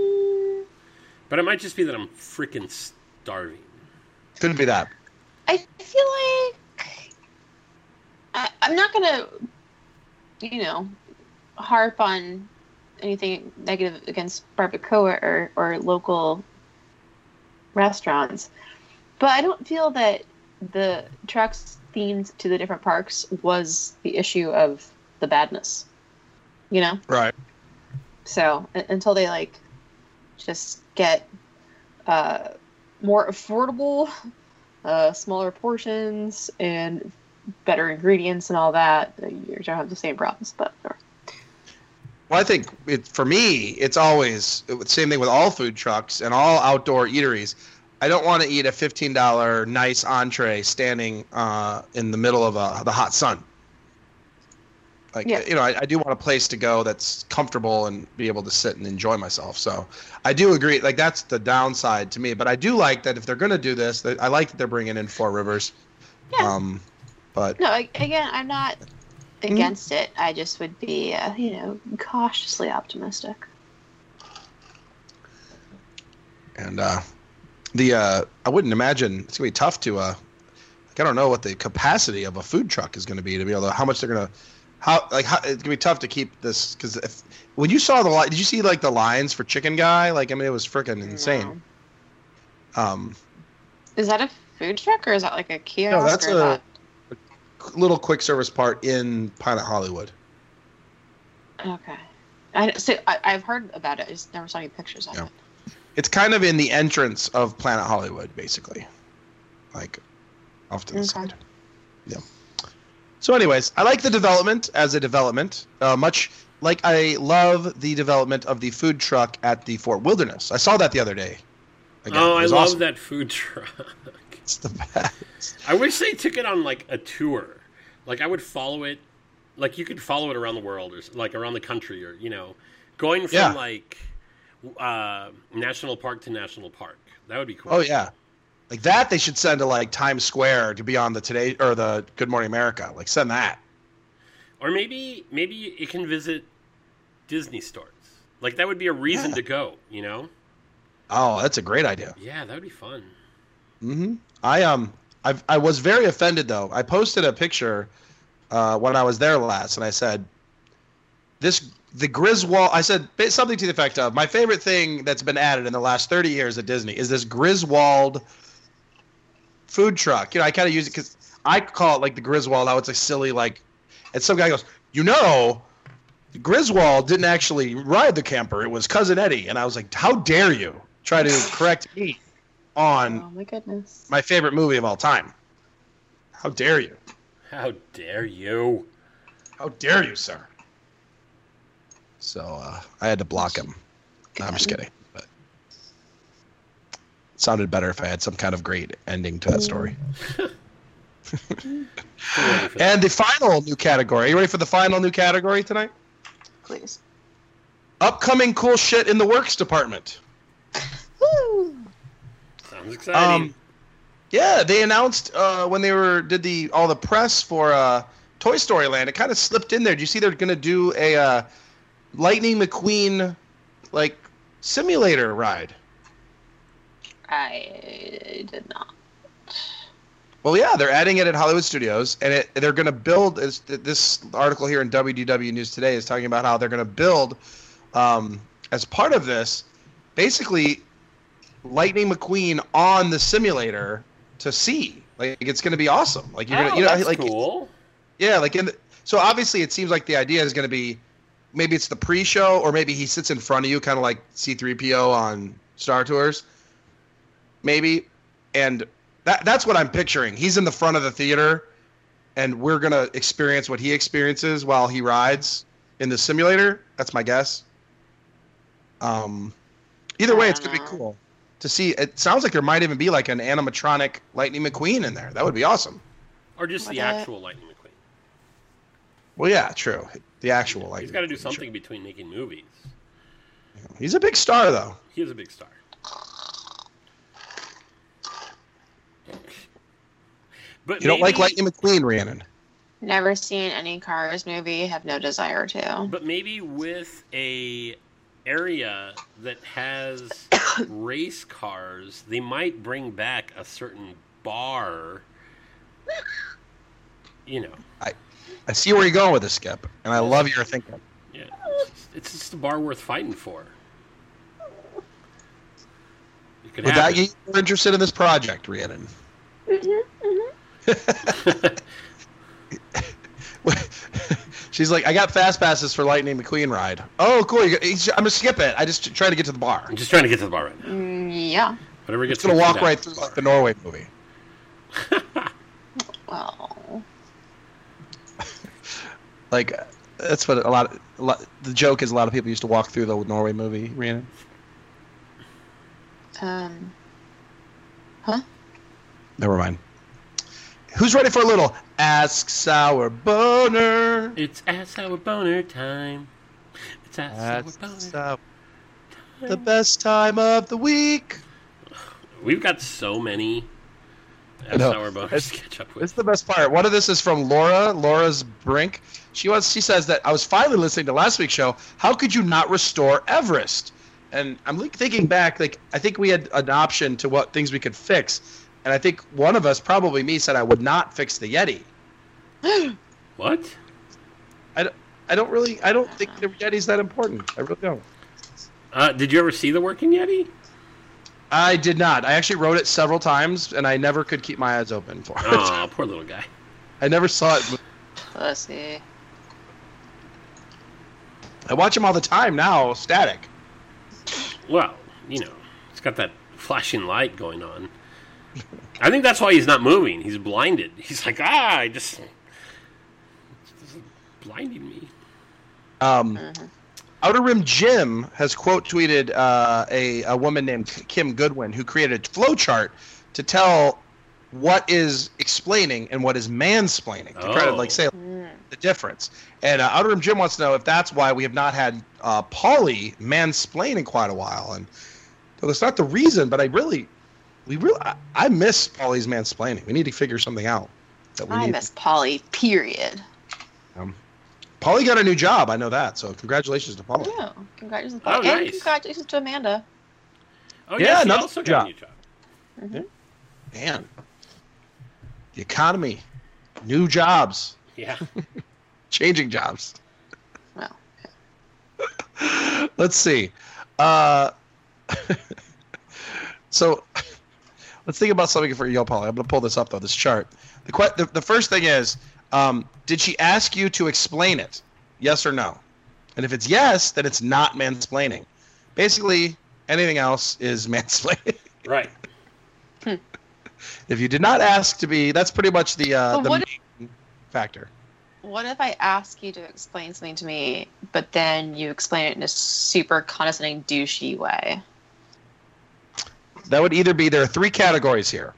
But it might just be that I'm freaking starving. Couldn't be that. I feel like I, I'm not gonna, you know, harp on anything negative against barbacoa or, or local restaurants, but I don't feel that the trucks themed to the different parks was the issue of the badness. You know, Right. So until they like just get uh, more affordable, uh, smaller portions, and better ingredients and all that, uh, you're gonna have the same problems. But whatever. Well, I think it for me, it's always it, same thing with all food trucks and all outdoor eateries. I don't want to eat a fifteen dollar nice entree standing uh, in the middle of a, the hot sun. Like Yeah. you know, I, I do want a place to go that's comfortable and be able to sit and enjoy myself. So I do agree. Like that's the downside to me. But I do like that if they're going to do this, I like that they're bringing in Four Rivers. Yeah. Um, but no, again, I'm not against it. I just would be, uh, you know, cautiously optimistic. and uh, the uh, I wouldn't imagine it's gonna be tough to uh, like, I don't know what the capacity of a food truck is gonna be to be able to how much they're gonna how like how, it's gonna be tough to keep this because if when you saw the li- did you see like the lines for Chicken Guy like I mean it was freaking insane. Um, Is that a food truck or is that like a kiosk? No, that's or is a- that- little quick service part in Planet Hollywood. Okay. I, so I, I've heard about it. I just never saw any pictures of Yeah. it. It's kind of in the entrance of Planet Hollywood, basically, like off to the Okay. side. Yeah. So, anyways, I like the development as a development. Uh, much like I love the development of the food truck at the Fort Wilderness. I saw that the other day. Again, oh, I love awesome. that food truck. It's the best. I wish they took it on like a tour. Like I would follow it. Like you could follow it around the world or like around the country or you know, going from Yeah. like uh, national park to national park. That would be cool. Oh yeah, like that. They should send to like Times Square to be on the Today or the Good Morning America. Like send that. Or maybe maybe it can visit Disney stores. Like that would be a reason Yeah. to go. You know? Oh, that's a great idea. Yeah, that would be fun. hmm I um I I was very offended though. I posted a picture uh, when I was there last, and I said this the Griswold. I said something to the effect of my favorite thing that's been added in the last thirty years at Disney is this Griswold food truck. You know, I kind of use it because I call it like the Griswold. How it's a silly like, and some guy goes, you know. Griswold didn't actually ride the camper. It was cousin Eddie, and I was like, "How dare you try to correct me on Oh my goodness. my favorite movie of all time. How dare you? How dare you? How dare you, sir? So uh, I had to block him. No, I'm just kidding. But it sounded better if I had some kind of great ending to that story. Too early for that. And the final new category. Are you ready for the final new category tonight? Please. Upcoming cool shit in the works department. Woo! Sounds exciting. Um, yeah, they announced uh, when they were did the all the press for uh, Toy Story Land. It kind of slipped in there. Do you see they're gonna do a uh, Lightning McQueen like simulator ride? I did not. Well, yeah, they're adding it at Hollywood Studios, and it, they're going to build. This article here in WDW News Today is talking about how they're going to build, um, as part of this, basically, Lightning McQueen on the simulator to see. Like it's going to be awesome. Like you're oh, gonna, you know, that's like cool. yeah, like in the, so obviously it seems like the idea is going to be maybe it's the pre-show or maybe he sits in front of you, kind of like C-3PO on Star Tours, maybe, and that that's what I'm picturing. He's in the front of the theater, and we're gonna experience what he experiences while he rides in the simulator. That's my guess. Um, either way, it's gonna be cool to see. It sounds like there might even be like an animatronic Lightning McQueen in there. That would be awesome. Or just the What a- actual Lightning McQueen. Well, yeah, true. The actual Lightning. He's got to do McQueen, sure. something between making movies. He's a big star, though. He is a big star. But You don't like Lightning McQueen, Rhiannon? Never seen any Cars movie. Have no desire to. But maybe with a area that has race cars, they might bring back a certain bar. You know, I I see where you're going with this, Skip, and I love your thinking. yeah, it's just, it's just a bar worth fighting for. It Would that get you more interested in this project, Rhiannon? Mm-hmm. She's like, I got fast passes for Lightning McQueen ride. Oh, cool. You, he's- I'm gonna skip it. I just try to get to the bar. I'm just trying to get to the bar right now. Mm, yeah. Whatever I'm gets just gonna walk right through bar. like the Norway movie. Well, Like that's what a lot, a lot. The joke is a lot of people used to walk through the Norway movie. Rhiannon. um, Huh. Never mind. Who's ready for a little Ask Sour Boner? It's Ask hour boner time. It's ass That's hour boner. Sour- the best time of the week. We've got so many Ask know. ass hour boners to catch up with. is the best part. One of this is from Laura. Laura's Brink. She wants She says that I was finally listening to last week's show. How could you not restore Everest? And I'm thinking back. Like I think we had an option to what things we could fix, and I think one of us, probably me, said I would not fix the Yeti. What? I don't I don't really. I don't think the Yeti's that important. I really don't. Uh, did you ever see the working Yeti? I did not. I actually rode it several times, and I never could keep my eyes open for it. Oh, poor little guy. I never saw it. pussy. I watch him all the time now, static. Well, you know, it's got that flashing light going on. I think that's why he's not moving. He's blinded. He's like, ah, I just, just blinding me. Um, Mhm. Outer Rim Jim has quote tweeted uh, a, a woman named Kim Goodwin who created a flowchart to tell what is explaining and what is mansplaining to try to Oh. like say Mm. the difference. And uh, Outer Rim Jim wants to know if that's why we have not had uh, Polly mansplain in quite a while. And so that's not the reason, but I really, we really, I, I miss Polly's mansplaining. We need to figure something out. That we I need. miss Polly. Period. Um, Polly got a new job. I know that. So congratulations to Polly. Yeah. Congratulations, Oh, Polly. and nice. congratulations to Amanda. Oh, Yeah, yeah, she another also got job. a new job. Mm-hmm. Man, the economy, new jobs, Yeah. changing jobs. Well, Let's see. Uh, so let's think about something for you, Polly. I'm going to pull this up though. This chart. The, que- the the first thing is, um, did she ask you to explain it? Yes or no? And if it's yes, then it's not mansplaining. Basically, anything else is mansplaining. Right. if you did not ask to be, that's pretty much the uh, the what main factor. what if I ask you to explain something to me, but then you explain it in a super condescending, douchey way? That would either be there are three categories here.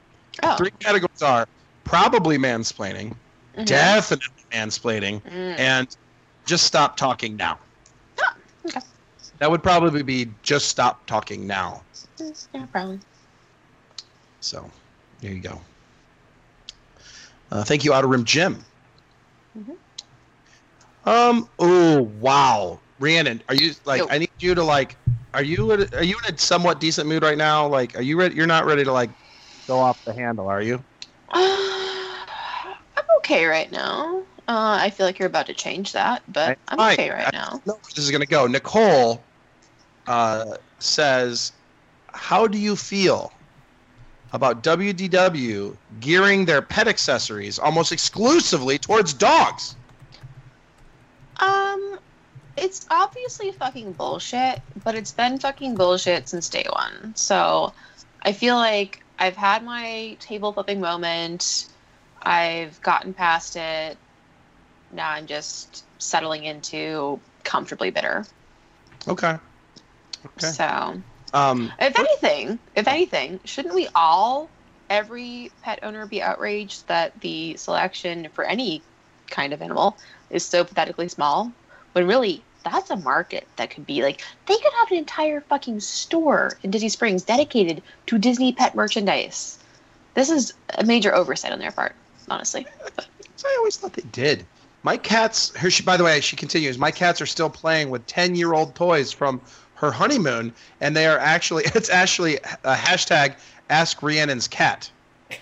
Three categories are probably mansplaining, Mhm. definitely mansplaining, Mm. and just stop talking now. Oh, okay. That would probably be just stop talking now. Yeah, probably. So, there you go. Uh, thank you, Outer Rim Jim. Mhm. Um. Oh wow, Rhiannon, are you like? Yo. I need you to like. Are you in a- are you in a somewhat decent mood right now? Like, are you ready? You're not ready to like go off the handle, are you? I'm okay right now. Uh, I feel like you're about to change that, but I'm okay right I- now. No, this is gonna go. Nicole uh, says, "How do you feel about WDW gearing their pet accessories almost exclusively towards dogs?" Um, it's obviously fucking bullshit, but it's been fucking bullshit since day one. So I feel like I've had my table flipping moment. I've gotten past it. Now I'm just settling into comfortably bitter. Okay. Okay. So Um, if anything, if anything, shouldn't we all, every pet owner, be outraged that the selection for any kind of animal is so pathetically small? When really, that's a market that could be like they could have an entire fucking store in Disney Springs dedicated to Disney pet merchandise. This is a major oversight on their part, honestly. I always thought they did. My cats. Her. She, by the way, she continues. My cats are still playing with ten-year-old toys from her honeymoon, and they are actually. It's actually a hashtag Ask Rhiannon's cat.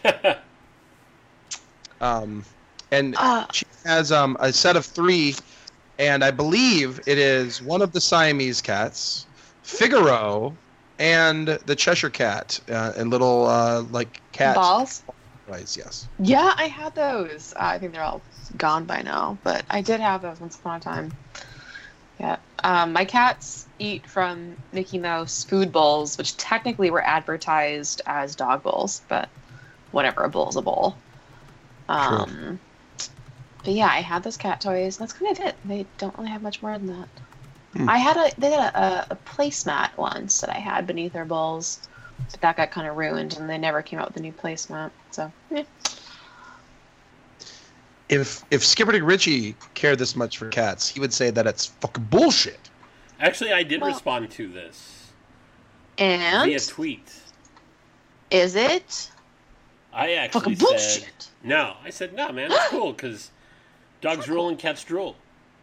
Um, and Uh, she has um a set of three, and I believe it is one of the Siamese cats, Figaro, and the Cheshire cat, uh, and little uh, like cat balls. Right, Yes. Yeah, I had those. Uh, I think they're all gone by now, but I did have those once upon a time. Yeah. Um, my cats eat from Mickey Mouse food bowls, which technically were advertised as dog bowls, but whatever, a bowl's a bowl. Um, but yeah, I had those cat toys. That's kind of it. They don't really have much more than that. Hmm. I had a they had a, a, a placemat once that I had beneath their bowls, but that got kind of ruined, and they never came out with a new placemat. So yeah. If if Skipper Dick Ritchie cared this much for cats, he would say that it's fucking bullshit. Actually, I did Well- respond to this And via tweet. is it I actually fucking said bullshit? no. I said no, man. It's cool because dogs rule and cats drool.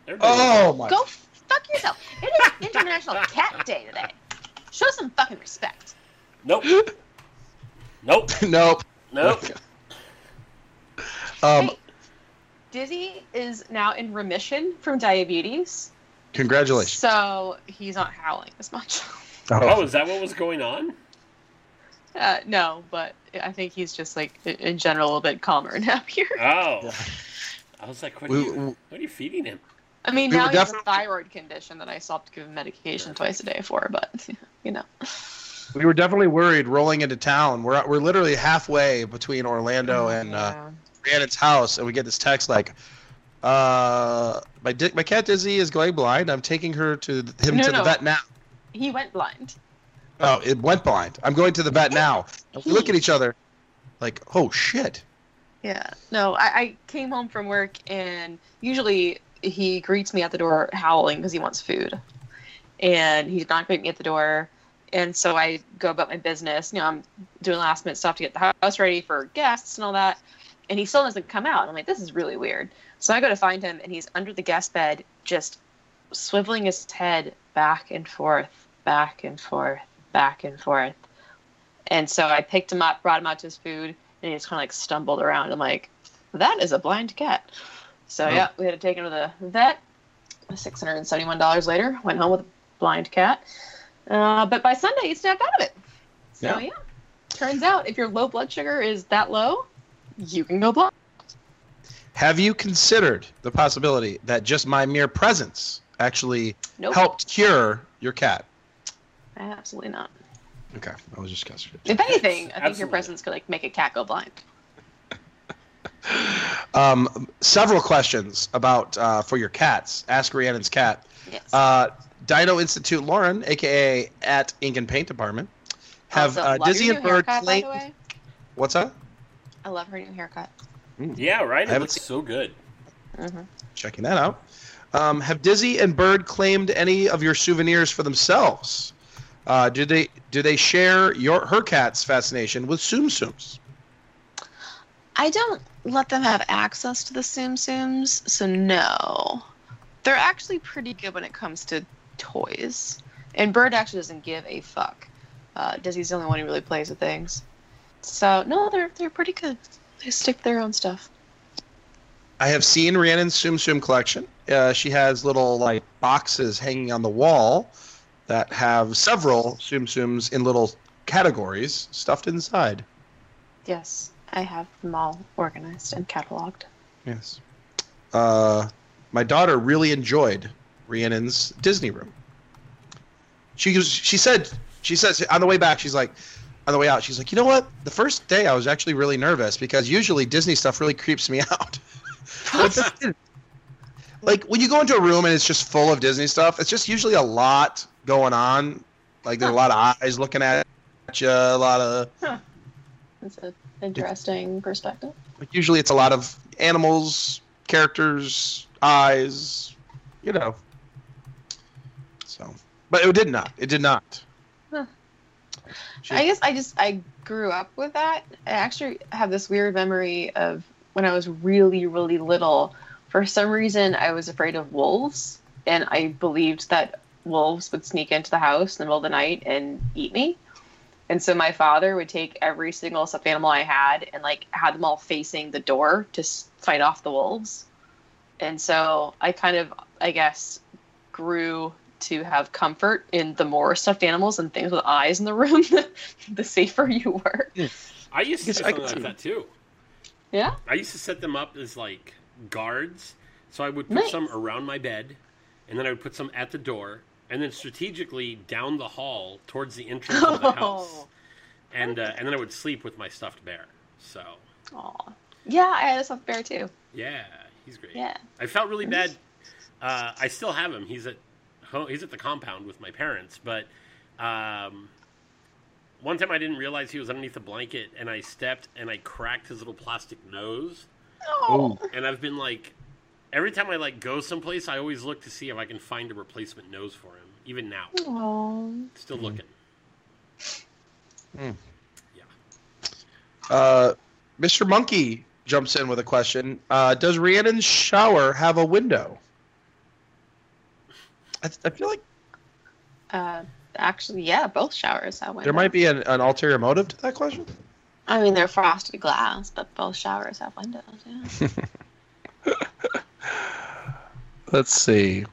They're doing Oh my! God, go fuck yourself. It is International Cat Day today. Show some fucking respect. Nope. Nope. nope. Nope. Um, Hey, Dizzy is now in remission from diabetes, congratulations. so he's not howling as much. Oh, is that what was going on? Uh, no, but I think he's just like in general a little bit calmer and happier. Oh. Yeah. I was like, what are, We- you, we- what are you feeding him? I mean, We now were he has a thyroid condition that I still have to give him medication twice a day for, but you know. we were definitely worried rolling into town. We're we're literally halfway between Orlando and uh, Yeah. Rhiannon's house, and we get this text like, uh, my di- my cat Dizzy is going blind. I'm taking her to him No, to the vet now. he went blind. Oh, it went blind. I'm going to the vet now. And we look at each other, like, oh shit. Yeah. No, I, I came home from work and usually he greets me at the door howling because he wants food. And he not greet me at the door. And so I go about my business. You know, I'm doing last minute stuff to get the house ready for guests and all that. And he still doesn't come out. I'm like, this is really weird. So I go to find him and he's under the guest bed, just swiveling his head back and forth, back and forth, back and forth. And so I picked him up, brought him out to his food, and he just kind of like stumbled around. I'm like, that is a blind cat. So Oh. yeah, we had to take him to the vet. Six hundred and seventy-one dollars later, went home with a blind cat. Uh, but by Sunday, he snapped out of it. So Yeah. yeah. turns out if your low blood sugar is that low, you can go blind. Have you considered the possibility that just my mere presence actually Nope, helped cure your cat? absolutely not. Okay, I was just guessing. If anything, I think your presence could like make a cat go blind. Um, several questions about uh, for your cats. Ask Rhiannon's cat. Yes. Uh, Dino Institute Lauren, aka at Ink and Paint Department, have Also, uh, Dizzy and Bird haircut, claimed. What's that? I love her new haircut. Yeah, right. I It looks seen- so good. Checking that out. Um, have Dizzy and Bird claimed any of your souvenirs for themselves? Uh, do they do they share your her cat's fascination with Tsum Tsums? I don't let them have access to the Tsum Tsums, so no. They're actually pretty good when it comes to toys. And Bird actually doesn't give a fuck. Uh, Dizzy's the only one who really plays with things. So no, they're they're pretty good. They stick to their own stuff. I have seen Rhiannon's Tsum Tsum collection. Uh, she has little like boxes hanging on the wall that have several Tsum Tsums in little categories stuffed inside. Yes, I have them all organized and cataloged. Yes. Uh, my daughter really enjoyed Rhiannon's Disney room. She was, she said she says on the way back she's like on the way out she's like you know what the first day I was actually really nervous because usually Disney stuff really creeps me out. But this didn't. like when you go into a room and it's just full of Disney stuff, it's just usually a lot going on. Like there's a lot of eyes looking at you, a lot of Huh. That's an interesting perspective. Like usually it's a lot of animals, characters, eyes, you know. So, but it did not. It did not. Huh. I guess I just I grew up with that. I actually have this weird memory of when I was really really little. For some reason, I was afraid of wolves, and I believed that wolves would sneak into the house in the middle of the night and eat me. And so my father would take every single stuffed animal I had and like had them all facing the door to fight off the wolves. And so I kind of, I guess, grew to have comfort in the more stuffed animals and things with eyes in the room, the safer you were. I used to do something like see that too. Yeah. I used to set them up as like guards. So I would put Nice. some around my bed, and then I would put some at the door, and then strategically down the hall towards the entrance of the house. Oh. And uh, and then I would sleep with my stuffed bear. So Aw. Yeah, I had a stuffed bear too. yeah, he's great. Yeah. I felt really bad. Uh, I still have him. He's at home, he's at the compound with my parents, but um, one time I didn't realize he was underneath the blanket, and I stepped and I cracked his little plastic nose. Oh. And I've been like, every time I like go someplace, I always look to see if I can find a replacement nose for him. Even now, Oh. still looking. Yeah. Uh, Mr. Monkey jumps in with a question. Uh, does Rhiannon's shower have a window? I, I feel like Uh, actually, yeah, both showers have windows. there might be an, an ulterior motive to that question. I mean, they're frosted glass, but both showers have windows. Yeah. Let's see.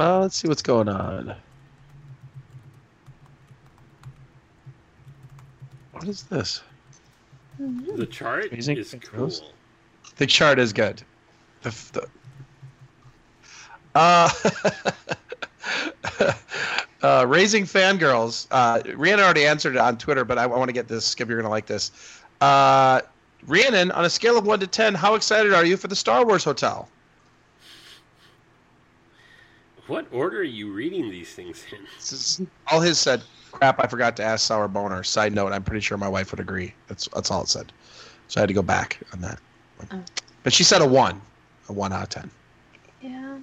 Uh, let's see what's going on. What is this? The chart Amazing is cool. The chart is good. The, the uh, uh, raising fangirls. Uh, Rhiannon already answered it on Twitter, but I, want to get this. Skip, you're gonna like this. Uh, Rhiannon, on a scale of one to ten, how excited are you for the Star Wars Hotel? What order are you reading these things in? Is- all his said. Crap, I forgot to ask Sour Boner. Side note, I'm pretty sure my wife would agree. That's that's all it said. So I had to go back on that. Oh. But she said a one, a one out of ten. yeah.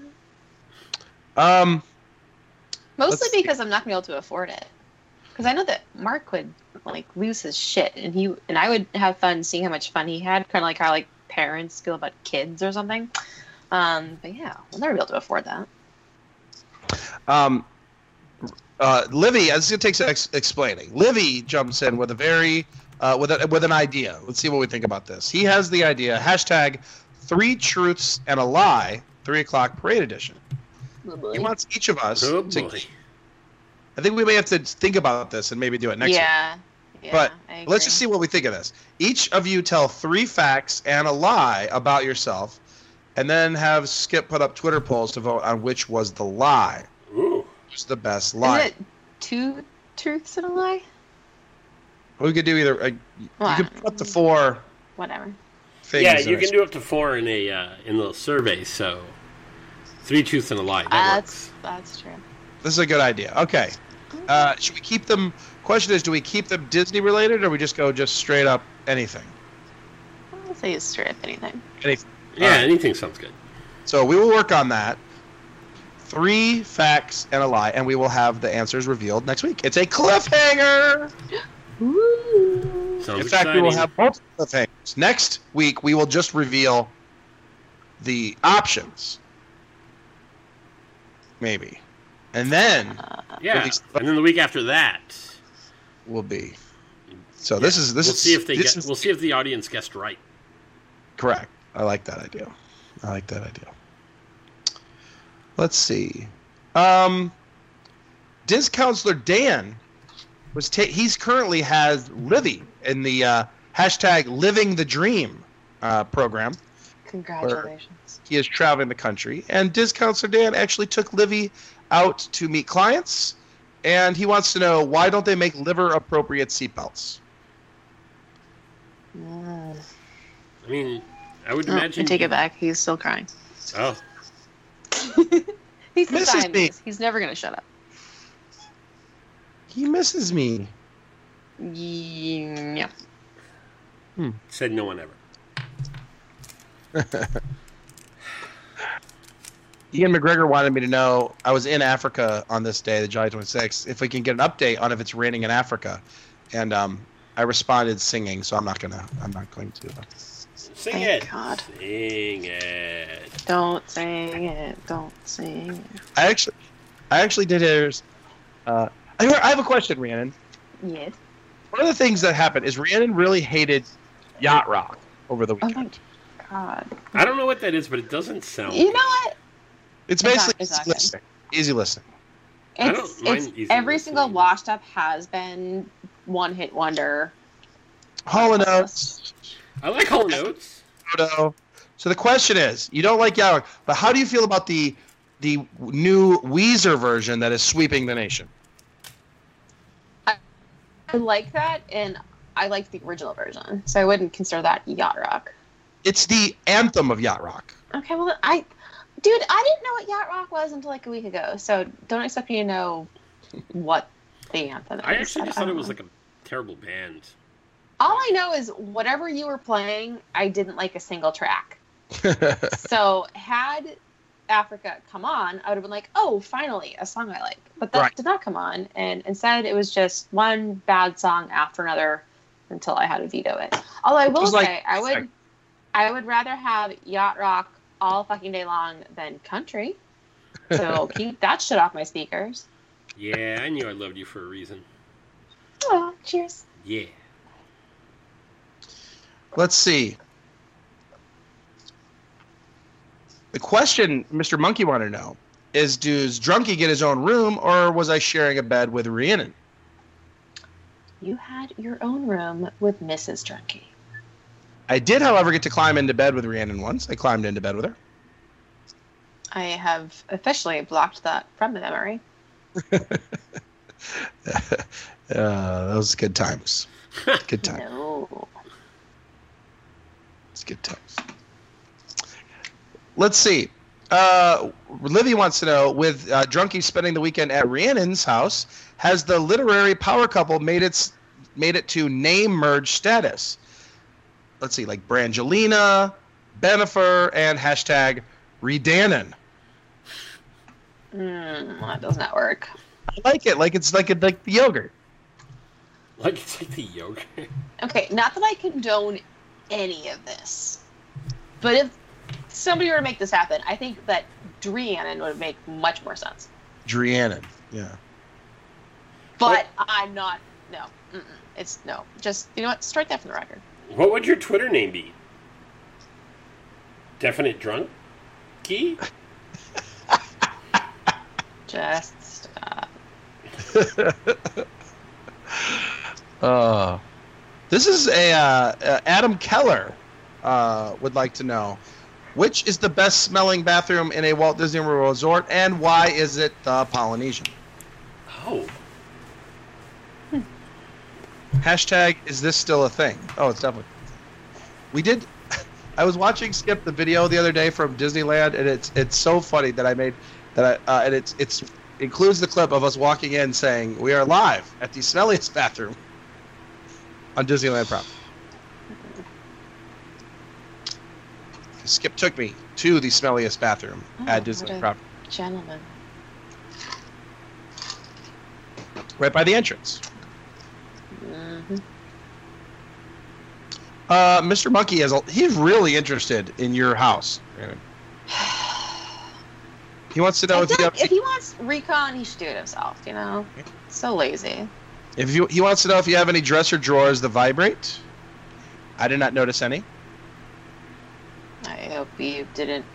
Um, Mostly Let's see. because I'm not gonna be able to afford it. Because I know that Mark would like lose his shit, and he and I would have fun seeing how much fun he had, kind of like how like parents feel about kids or something. Um, but yeah, we'll never be able to afford that. Um, uh, Livy, this is gonna take some ex- explaining. Livy jumps in with a very uh, with a, with an idea. Let's see what we think about this. He has the idea. Hashtag three truths and a lie. Three o'clock parade edition. He wants each of us Oh to. boy. I think we may have to think about this and maybe do it next week. yeah. yeah. But Let's just see what we think of this. Each of you tell three facts and a lie about yourself, and then have Skip put up Twitter polls to vote on which was the lie. Ooh. The best lie? Isn't it two truths and a lie? We could do either. Uh, you Well, could put the four Whatever. things. Yeah, you can do up to four in a uh, in the survey. So three truths and a lie. That That's works. that's true. This is a good idea. Okay. Uh, should we keep them? Question is, do we keep them Disney related, or we just go just straight up anything? I'll say straight up anything. Any- Yeah, Alright. anything sounds good. So we will work on that. Three facts and a lie, and we will have the answers revealed next week. It's a cliffhanger. Ooh. Sounds In fact, exciting. we will have multiple cliffhangers. Next week, we will just reveal the options. Maybe. And then uh, yeah, these- and then the week after that, will be. So this is this we'll is see if they this get. is We'll see if the audience guessed right. correct. I like that idea. I like that idea. Let's see. Um, Diz counselor Dan was ta- he's currently has Livy in the uh, hashtag Living the Dream uh, program. Congratulations. He is traveling the country, and Diz counselor Dan actually took Livy out to meet clients, and he wants to know why don't they make liver appropriate seatbelts? Mm. I mean, I would No, I imagine. take it back. He's still crying. Oh, He's Misses behind me. He's never gonna shut up. He misses me. Yeah. Hmm. said no one ever. Ian McGregor wanted me to know I was in Africa on this day, the July 26th, if we can get an update on if it's raining in Africa. And um, I responded singing, so I'm not gonna. I'm not going to. Sing Thank it. God. Sing it. Don't sing it. Don't sing it. I actually, I actually did his. Uh, I, I have a question, Rhiannon. Yes. One of the things that happened is Rhiannon really hated yacht rock over the Oh weekend. my God. I don't know what that is, but it doesn't sound. You know what? it's It's not- basically it's easy listening. Easy listening. I It's don't mind it's easy every listening. single washed up has been one hit wonder. Hall and Oates, I like Hall Notes. Photo. So the question is, you don't like yacht rock, but how do you feel about the the new Weezer version that is sweeping the nation? I like that, and I like the original version, so I wouldn't consider that yacht rock. It's the anthem of yacht rock. Okay, well, I, dude, I didn't know what yacht rock was until like a week ago, so don't expect me to know what the anthem is. I actually just thought it was know. like a terrible band. All I know is whatever you were playing, I didn't like a single track. so had Africa come on, I would have been like, oh, finally, a song I like. But that Right. did not come on, and instead it was just one bad song after another until I had to veto it. Although I will was say, like- I would, I would rather have yacht rock all fucking day long than country. So keep that shit off my speakers. Yeah, I knew I loved you for a reason. Oh, cheers. Yeah. Let's see. The question Mr. Monkey wanted to know is does Drunky get his own room or was I sharing a bed with Rhiannon? You had your own room with Mrs. Drunky. I did, however, get to climb into bed with Rhiannon once. I climbed into bed with her. I have officially blocked that from the memory. Uh, those good times. Good times. No. It's good times. Let's see. Uh, Livy wants to know: With uh, Drunky spending the weekend at Rhiannon's house, has the literary power couple made its made it to name merge status? Let's see, like Brangelina, Bennifer, and hashtag Redannon. Mm, that does not work. I like it. Like it's like a, like the yogurt. Like it's like the yogurt. Okay, not that I condone any of this, but if somebody were to make this happen, I think that Driannon would make much more sense. Driannon. Yeah. But I'm not. No, mm-mm, it's no. Just you know what? Strike that from the record. What would your Twitter name be? Definite drunk? Key? Just stop. Uh, this is a uh, uh, Adam Keller uh, would like to know which is the best smelling bathroom in a Walt Disney World resort and why is it the Polynesian? Oh. Hashtag is this still a thing? Oh, it's definitely. We did. I was watching Skip the video the other day from Disneyland, and it's it's so funny that I made that I uh, and it's it's includes the clip of us walking in saying we are live at the smelliest bathroom on Disneyland Prop. Skip took me to the smelliest bathroom Oh, at Disney what a- property, Gentlemen. right by the entrance. hmm Uh, Mr. Monkey is a, he's really interested in your house. He wants to know if like if he wants recon, he should do it himself. You know, so lazy. If you he wants to know if you have any dresser drawers that vibrate. I did not notice any. I hope you didn't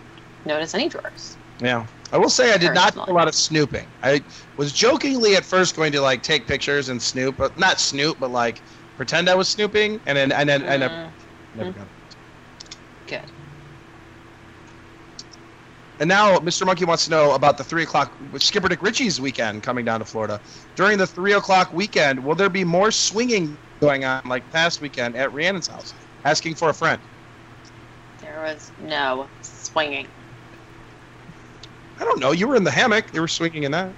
notice any drawers. Yeah. I will say I did not do a lot of snooping. I was jokingly at first going to like take pictures and snoop, but not snoop, but like pretend I was snooping, and then and then I never, Mm, never got it. good. And now Mr. Monkey wants to know about the three o'clock Skipper Dick Ritchie's weekend coming down to Florida. During the three o'clock weekend, will there be more swinging going on like past weekend at Rhiannon's house? Asking for a friend. There was no swinging. I don't know. You were in the hammock. You were swinging in that.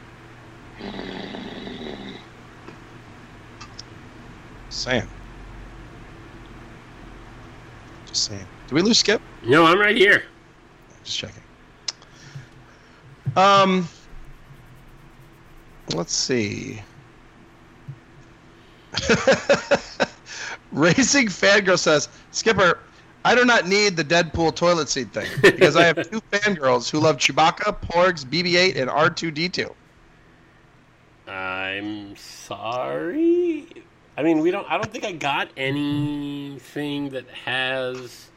Sam. Just saying. Did we lose Skip? No, I'm right here. Just checking. Um, let's see. Racing Fangirl says, Skipper, I do not need the Deadpool toilet seat thing because I have two fangirls who love Chewbacca, Porgs, BB-8, and R2D2. I'm sorry. I mean, we don't. I don't think I got anything that has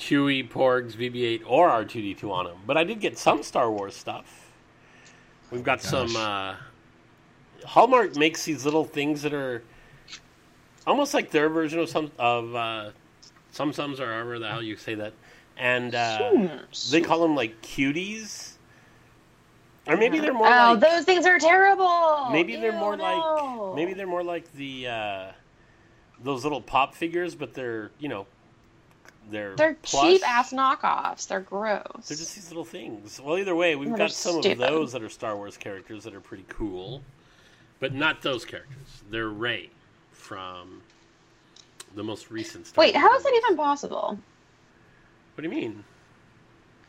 Chewie, Porgs, BB-8, or R2D2 on them. But I did get some Star Wars stuff. We've got some. Uh, Hallmark makes these little things that are almost like their version of some of uh, Tsum Tsums or however the hell you say that, and uh, they call them like cuties. Or maybe they're more oh, like those things are terrible. Maybe they're Ew, more no. like maybe they're more like the uh, those little pop figures, but they're you know they're They're plush. cheap ass knockoffs. They're gross. They're just these little things. Well, either way, we've got some stupid. of those that are Star Wars characters that are pretty cool, but not those characters. They're Rey from the most recent. Star Wait, Wars how is that even possible? What do you mean?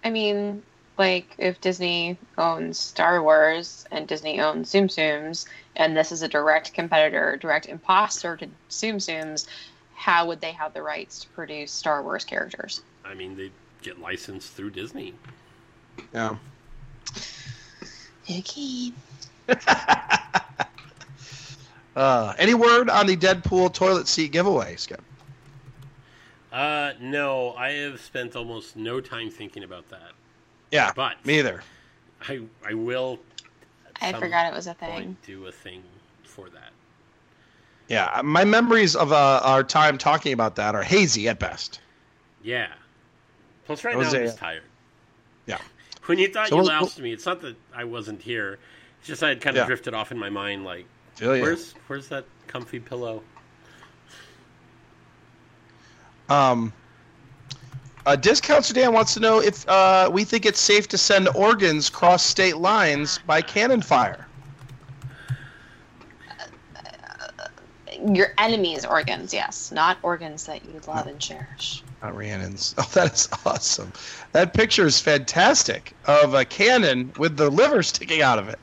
I mean, like if Disney owns Star Wars and Disney owns Tsum Tsums, and this is a direct competitor, direct imposter to Tsum Tsums, how would they have the rights to produce Star Wars characters? I mean, they get licensed through Disney. Yeah. Okay. Uh, any word on the Deadpool toilet seat giveaway, Skip? Uh, no, I have spent almost no time thinking about that. Yeah, But me either. I I will. I some forgot it was a point thing. Do a thing for that. Yeah, my memories of uh, our time talking about that are hazy at best. Yeah. Plus, right now I'm just tired. Yeah. When you thought So you we'll- lost me, it's not that I wasn't here. It's just I had kind of Yeah. drifted off in my mind. Like, Feel ya. where's where's that comfy pillow? Um, uh, Discount Sedan wants to know if uh, we think it's safe to send organs cross state lines by cannon fire. Your enemy's organs, yes, not organs that you love and cherish. Not Rhiannon's. Oh, that is awesome. That picture is fantastic of a cannon with the liver sticking out of it.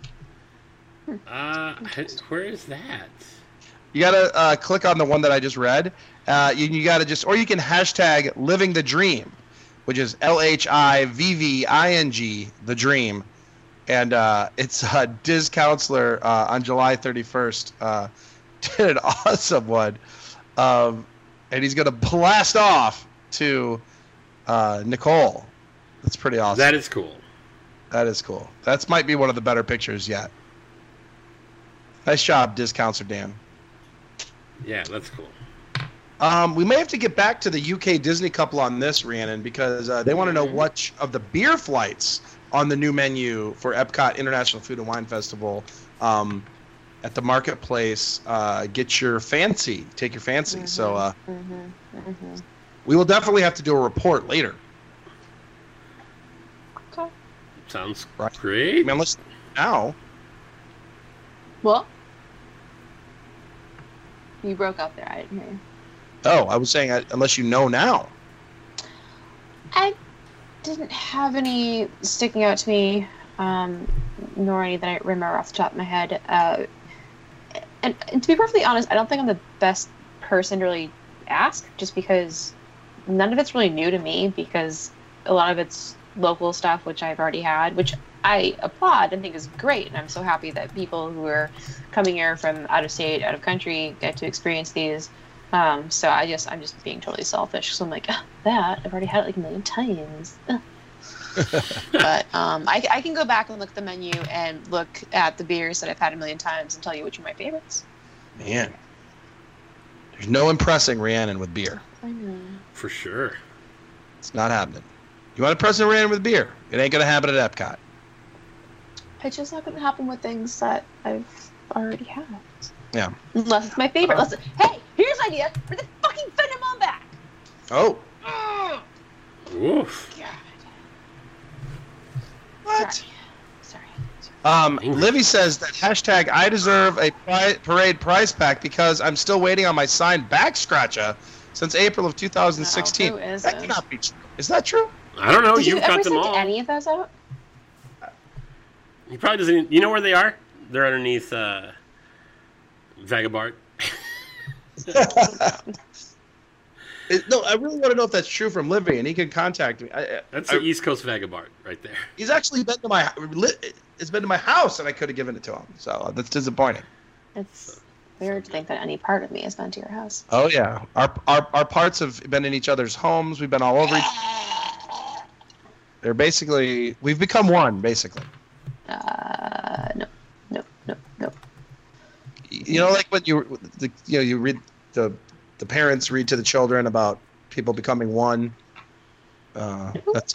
Uh, where is that? You gotta uh, click on the one that I just read. Uh, you, you gotta just, or you can hashtag living the dream, which is L H I V V I N G, the dream. And uh, it's uh, Diz Counselor uh, on July 31st uh, did an awesome one. Um, and he's gonna blast off to uh, Nicole. That's pretty awesome. That is cool. That is cool. That might be one of the better pictures yet. Nice job, Diz Counselor Dan. Yeah, that's cool. Um, we may have to get back to the UK Disney couple on this, Rhiannon, because uh, they want to know which of the beer flights on the new menu for Epcot International Food and Wine Festival um, at the marketplace uh, get your fancy, take your fancy. So uh, Mm-hmm. Mm-hmm. we will definitely have to do a report later. Okay. Sounds Right. great. I mean, let's now. Well, you broke up there. I didn't hear you. Oh, I was saying uh, unless you know now. I didn't have any sticking out to me, um, nor any that I remember off the top of my head. Uh, and, and to be perfectly honest, I don't think I'm the best person to really ask, just because none of it's really new to me. Because a lot of it's local stuff, which I've already had, which I applaud and think is great. And I'm so happy that people who are coming here from out of state, out of country, get to experience these. Um, so I just I'm just being totally selfish. So I'm like "Ah, that I've already had it like a million times. Ugh. but um, I, I can go back and look at the menu and look at the beers that I've had a million times and tell you which are my favorites. Man, there's no impressing Rhiannon with beer. I know. For sure. It's not happening. You want to impress Rhiannon with beer? It ain't gonna happen at Epcot. It's just not going to happen with things that I've already had. Yeah. Unless it's my favorite. Unless, hey, here's an idea. Bring the fucking Venom on back. Oh, Oof. God. What? Sorry. Sorry. Um, Livy says that hashtag I deserve a pri- parade prize pack because I'm still waiting on my signed back scratcher since April of 2016. No, who that isn't? cannot be true. Is that true? I don't know. Did you You've ever got them send all. any of those out? He probably doesn't. You know where they are? They're underneath uh, Vagabart. It- no, I really want to know if that's true from Livy, and he can contact me. I, I- That's I- the East Coast Vagabart right there. he's actually been to my it's been to my house, and I could have given it to him. So that's disappointing. It's weird to think that any part of me has been to your house. Oh yeah, our our our parts have been in each other's homes. We've been all over. Each- They're basically we've become one. Basically, Uh, no, no, no, no. you know, like when you the, you know you read the the parents read to the children about people becoming one. Uh, nope. That's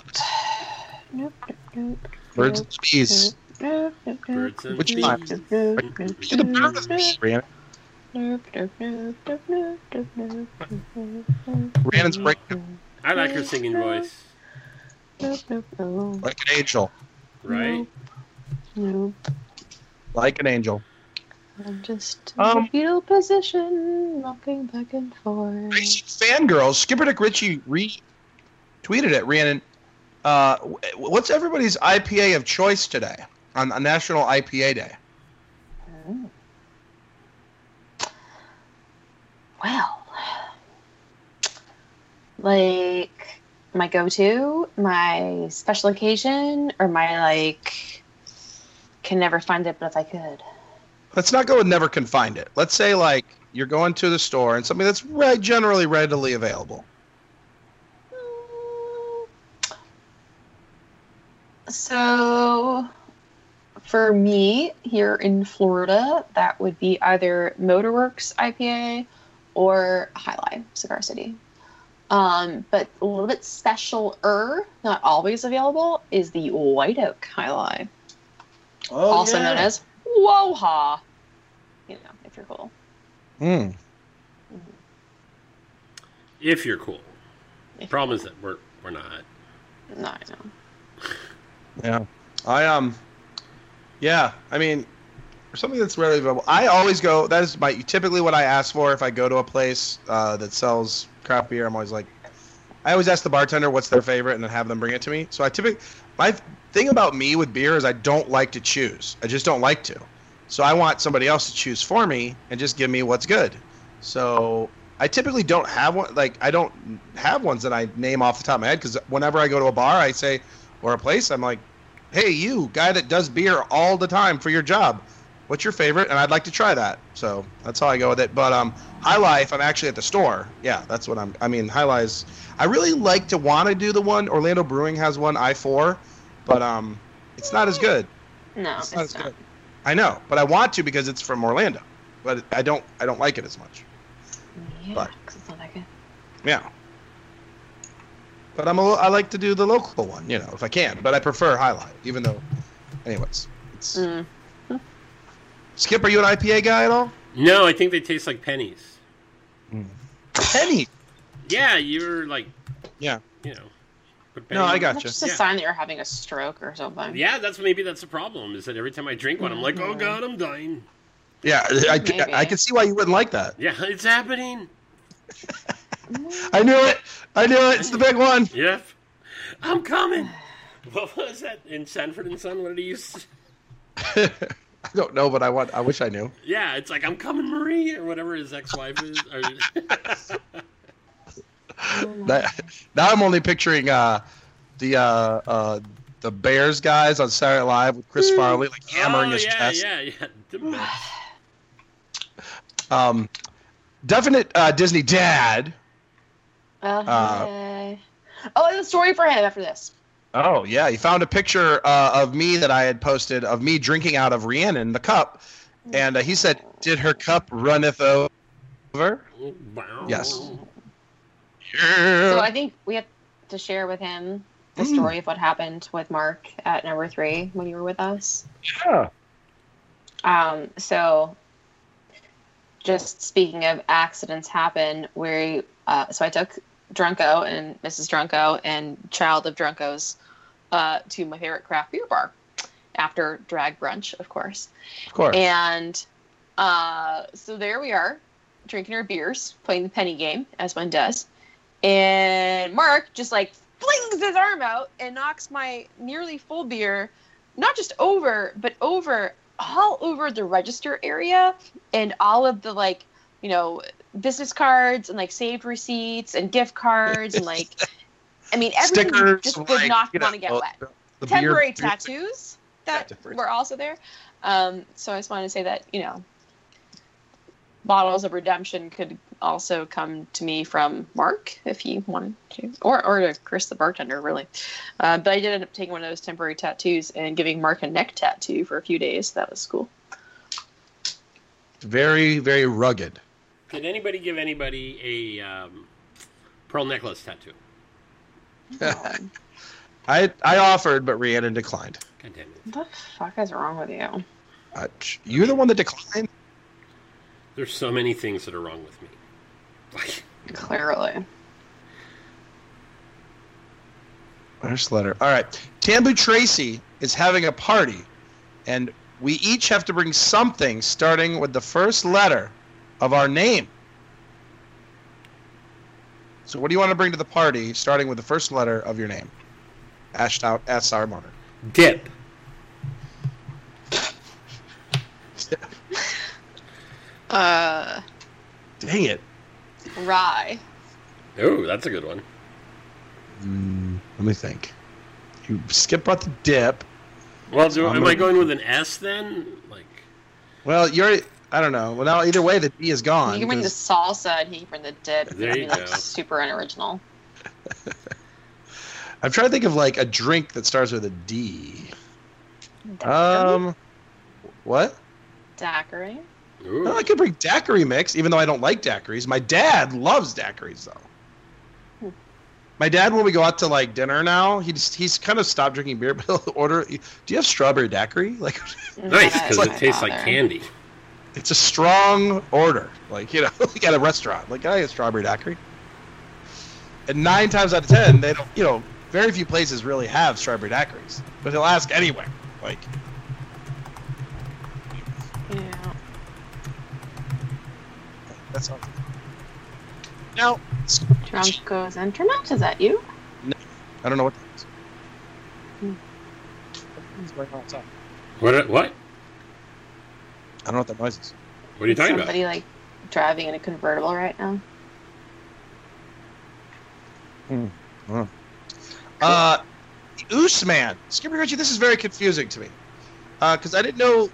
nope, nope, birds and bees. Nope, nope, birds and Which bees. Which time? You're the bird of the bee, Rhiannon's breaking. I like her singing voice. Like an angel. Right? Like an angel. I'm just in Um, a fetal position, rocking back and forth. Fangirls, Skipper Dick Ritchie retweeted it. Rhiannon, uh, what's everybody's IPA of choice today on, on National IPA Day? Mm. Well, like my go-to, my special occasion, or my like can never find it, but if I could. Let's not go with never can find it. Let's say like you're going to the store and something that's re- generally readily available. So, for me here in Florida, that would be either Motorworks IPA or Jai Alai Cigar City. Um, but a little bit special-er, not always available, is the White Oak Jai Alai, Oh, also known as Woha. You know, if you're cool. Hmm. If you're cool. If Problem is that we're we're not. No, I know. Yeah. I um. Yeah. I mean, for something that's readily available, I always go. That is my typically what I ask for if I go to a place uh, that sells craft beer. I'm always like, I always ask the bartender what's their favorite and then have them bring it to me. So I typically, my thing about me with beer is I don't like to choose. I just don't like to. So I want somebody else to choose for me and just give me what's good. So I typically don't have one. Like I don't have ones that I name off the top of my head because whenever I go to a bar, I say or a place, I'm like, hey, you guy that does beer all the time for your job, what's your favorite? And I'd like to try that. So that's how I go with it. But um, Jai Alai, I'm actually at the store. Yeah, that's what I'm. I mean, Jai Alai's. I really like to want to do the one. Orlando Brewing has one I4, but um, it's not as good. No, It's it's, not as not. good. I know, but I want to because it's from Orlando. But I don't. I don't like it as much. Yeah, But- 'cause it's not that good. Yeah. But I'm a, I like to do the local one, you know, if I can. But I prefer Jai Alai, even though. Anyways, it's, Mm. Skip, are you an IPA guy at all? No, I think they taste like pennies. Penny. Yeah, you're like Yeah. you know. No, I got That's you. just a Yeah. sign that you're having a stroke or something. Yeah, that's maybe that's the problem. Is that every time I drink one, I'm like, oh Mhm. god, I'm dying. Yeah, I, I, I can see why you wouldn't like that. Yeah, it's happening. I knew it. I knew it. It's the big one. Yep. I'm coming. What was that in Sanford and Son? What did he use? I don't know, but I want. I wish I knew. Yeah, it's like I'm coming, Marie, or whatever his ex-wife is. Or, That, now I'm only picturing uh, the uh, uh, the Bears guys on Saturday Night Live with Chris Farley like hammering oh, his yeah, chest. yeah, yeah. The best. Um, definite uh, Disney dad. Uh, Uh, oh, I have a story for him after this. Oh yeah, he found a picture uh, of me that I had posted of me drinking out of Rhiannon the cup, and uh, he said, "Did her cup runneth over?" Wow. Yes. So I think we have to share with him the Mm. story of what happened with Mark at number three when you were with us. yeah. Um, so, just speaking of accidents happen, where uh, so I took Drunko and Mrs. Drunko and Child of Drunkos uh, to my favorite craft beer bar after drag brunch, of course. Of course. And uh, so there we are, drinking our beers, playing the penny game, as one does. And Mark just like flings his arm out and knocks my nearly full beer, not just over, but over all over the register area and all of the like, you know, business cards and like saved receipts and gift cards and like, I mean, everything Stickers, just did like, not want to get wet the- the temporary beer- beer- tattoos that different. were also there. Um, so I just wanted to say that you know, bottles of redemption could also come to me from Mark if he wanted to, or or to Chris the bartender, really. Uh, but I did end up taking one of those temporary tattoos and giving Mark a neck tattoo for a few days. That was cool. Very, very rugged. Did anybody give anybody a um, pearl necklace tattoo? I I offered, but Rhiannon declined. God damn it. what the fuck is wrong with you? Uh, you're the one that declined. There's so many things that are wrong with me. Like, Clearly. First letter. All right. Tambu Tracy is having a party, and we each have to bring something starting with the first letter of our name. So, what do you want to bring to the party, starting with the first letter of your name? Ash out, ask Sour Moner. dip. Uh, Dang it. Rye. Oh, that's a good one. Mm, let me think. You skip out the dip. Well, do, I'm I gonna- going with an S then? Like, Well, you're. I don't know. Well, now either way, the D is gone. You can bring the 'cause salsa and he can bring the dip. There That'd you be, like, go. super unoriginal. I'm trying to think of like a drink that starts with a D. Daiquiri? Um, what? Daiquiri. Ooh. Well, I could bring daiquiri mix, even though I don't like daiquiris. My dad loves daiquiris, though. My dad, when we go out to like dinner now, he's he's kind of stopped drinking beer, but he'll order. Do you have strawberry daiquiri? Like, nice, because my it tastes like candy. it's a strong order. Like you know, like at a restaurant. Like, can I get strawberry daiquiri? And nine times out of ten, they don't. You know, very few places really have strawberry daiquiris, but he'll ask anyway. Like, Yeah. That's all. Now, Drunko's internet? Is that you? No, I don't know what that is. Hmm. What's going on outside? What? What? I don't know what that noise is. What are you talking about? Somebody like driving in a convertible right now. Hmm. Uh, Usman. Skipper Ritchie, this is very confusing to me. Because I didn't know.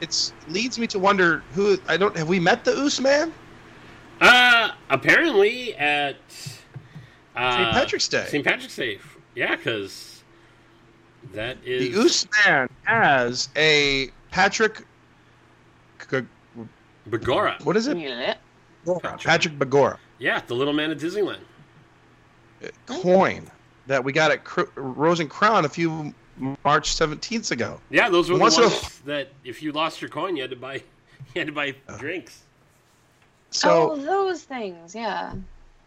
It's leads me to wonder who I don't have we met the Usman? about? Uh, apparently at uh, St. Patrick's Day. St. Patrick's Day. Yeah, because that is The is Usman has a Patrick. G- Begorra. What is it? Unit. Patrick. Patrick Begorra Yeah, the little man at Disneyland. coin that we got at Cr- Rose and Crown a few March 17th ago. Yeah, those were the Once ones a- that if you lost your coin, you had to buy. You had to buy Uh. drinks. So oh, those things. Yeah.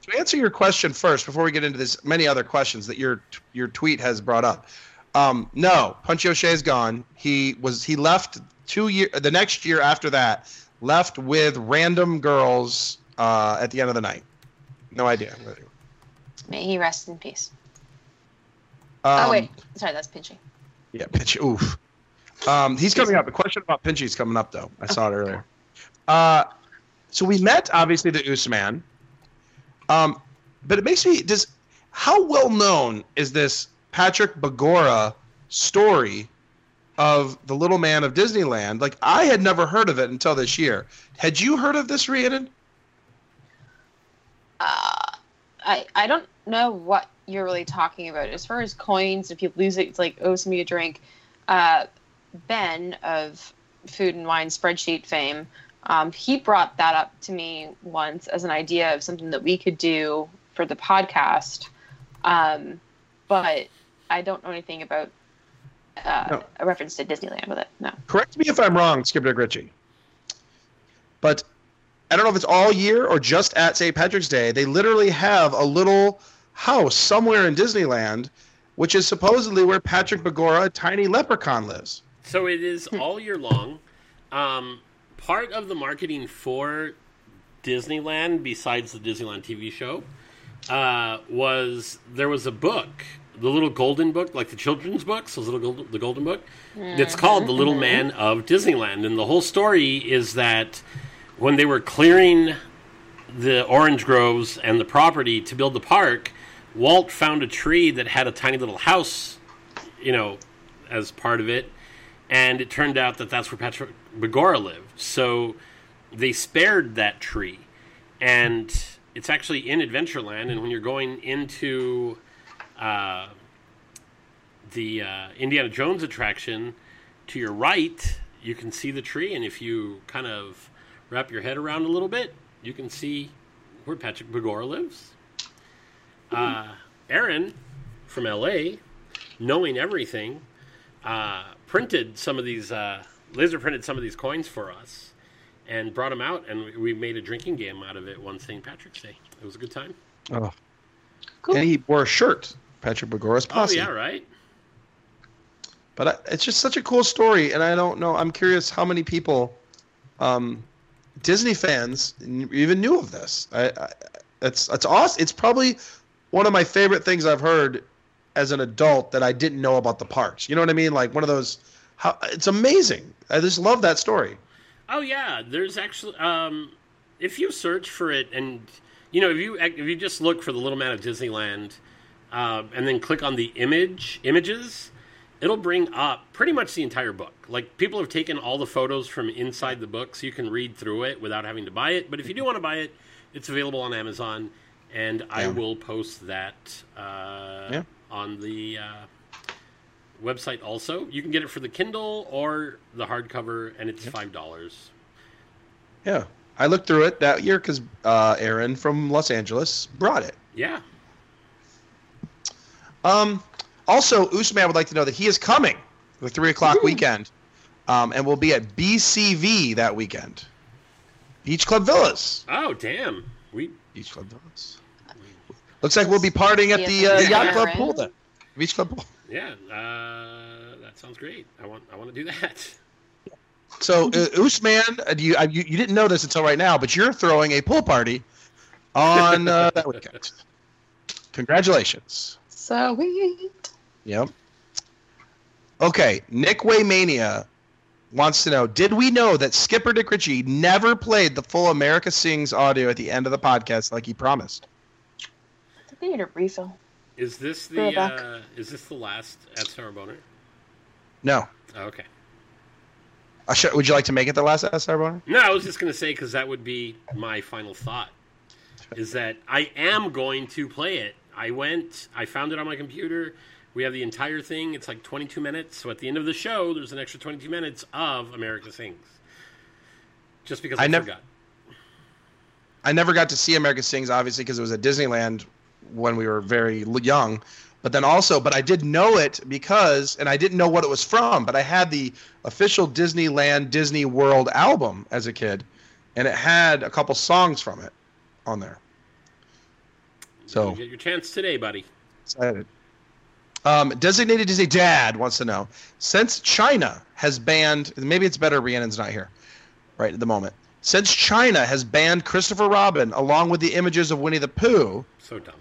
to answer your question first, before we get into this, many other questions that your your tweet has brought up. Um, no, Punchy O'Shea is gone. He was he left two year the next year after that left with random girls uh, at the end of the night. No idea. May he rest in peace. Um, oh wait, sorry, that's Pinchy. Yeah, Pinchy. Oof. Um, he's coming up. The question about Pinchy's coming up though. I saw it earlier. Uh, so we met obviously the Usman. Um, but it makes me does how well known is this Patrick Begorra story of the little man of Disneyland? Like I had never heard of it until this year. Had you heard of this, Rhiannon? Uh, I I don't know what you're really talking about. As far as coins, if you lose it, it's like owes me a drink. Uh, ben of Food and Wine spreadsheet fame, um, he brought that up to me once as an idea of something that we could do for the podcast. Um, but I don't know anything about uh, No. a reference to Disneyland with it. No. Correct me if I'm wrong, Skipper Ritchie. But I don't know if it's all year or just at St. Patrick's Day. They literally have a little house somewhere in Disneyland, which is supposedly where Patrick Begorra, a tiny leprechaun, lives. So it is all year long. Um, part of the marketing for Disneyland, besides the Disneyland TV show, uh, was there was a book, the little golden book, like the children's books, those little gold, the golden book. It's called The Little Man of Disneyland, and the whole story is that when they were clearing the orange groves and the property to build the park, Walt found a tree that had a tiny little house, you know, as part of it, and it turned out that that's where Patrick Begorra lived. So they spared that tree, and it's actually in Adventureland. And when you're going into uh, the uh, Indiana Jones attraction, to your right, you can see the tree, and if you kind of wrap your head around a little bit, you can see where Patrick Begorra lives. Uh, Aaron from LA, knowing everything, uh, printed some of these, uh, laser printed some of these coins for us and brought them out, and we- we made a drinking game out of it one St. Patrick's Day. It was a good time. Oh. Cool. And he wore a shirt, Patrick Begorra's posse. Oh, yeah, right? But I, it's just such a cool story, and I don't know. I'm curious how many people, um, Disney fans, even knew of this. I, I, it's it's awesome. It's probably one of my favorite things I've heard as an adult that I didn't know about the parks. You know what I mean? Like one of those. How it's amazing. I just love that story. Oh yeah, there's actually um, if you search for it and you know if you if you just look for the Little Man of Disneyland uh, and then click on the image images, it'll bring up pretty much the entire book. Like people have taken all the photos from inside the book, so you can read through it without having to buy it. But if you do want to buy it, it's available on Amazon, and I will post that uh, Yeah. on the. Uh, website also you can get it for the kindle or the hardcover and it's five dollars Yeah, I looked through it that year because uh, Aaron from Los Angeles brought it. yeah Um, also, Usman would like to know that he is coming the three o'clock weekend, um, and will be at BCV that weekend. Beach Club Villas. Oh damn! We Beach Club Villas. Looks like we'll be partying at the uh, yacht club pool then. Beach Club pool. yeah, uh, that sounds great. I want I want to do that. So uh, Usman, uh, do you, you you didn't know this until right now, but you're throwing a pool party on uh, that weekend. Congratulations. So sweet. Yep. Okay, Nick Waymania wants to know: Did we know that Skipper Dick Ritchie never played the full America Sings audio at the end of the podcast like he promised? I need a refill. Is this the it back. uh, is this the last at Sarah No. Okay. Uh, sh- would you like to make it the last SR Boner? No, I was just gonna say because that would be my final thought. Is that I am going to play it. I went, I found it on my computer. We have the entire thing. It's like 22 minutes. So at the end of the show, there's an extra 22 minutes of America Sings. Just because I, I never- forgot. I never got to see America Sings, obviously, because it was at Disneyland when we were very young. But then also, but I did know it because, and I didn't know what it was from, but I had the official Disneyland Disney World album as a kid, and it had a couple songs from it on there. So You get your chance today, buddy. excited. Um, designated Disney Dad wants to know since China has banned, maybe it's better Rhiannon's not here right at the moment. Since China has banned Christopher Robin along with the images of Winnie the Pooh, So dumb.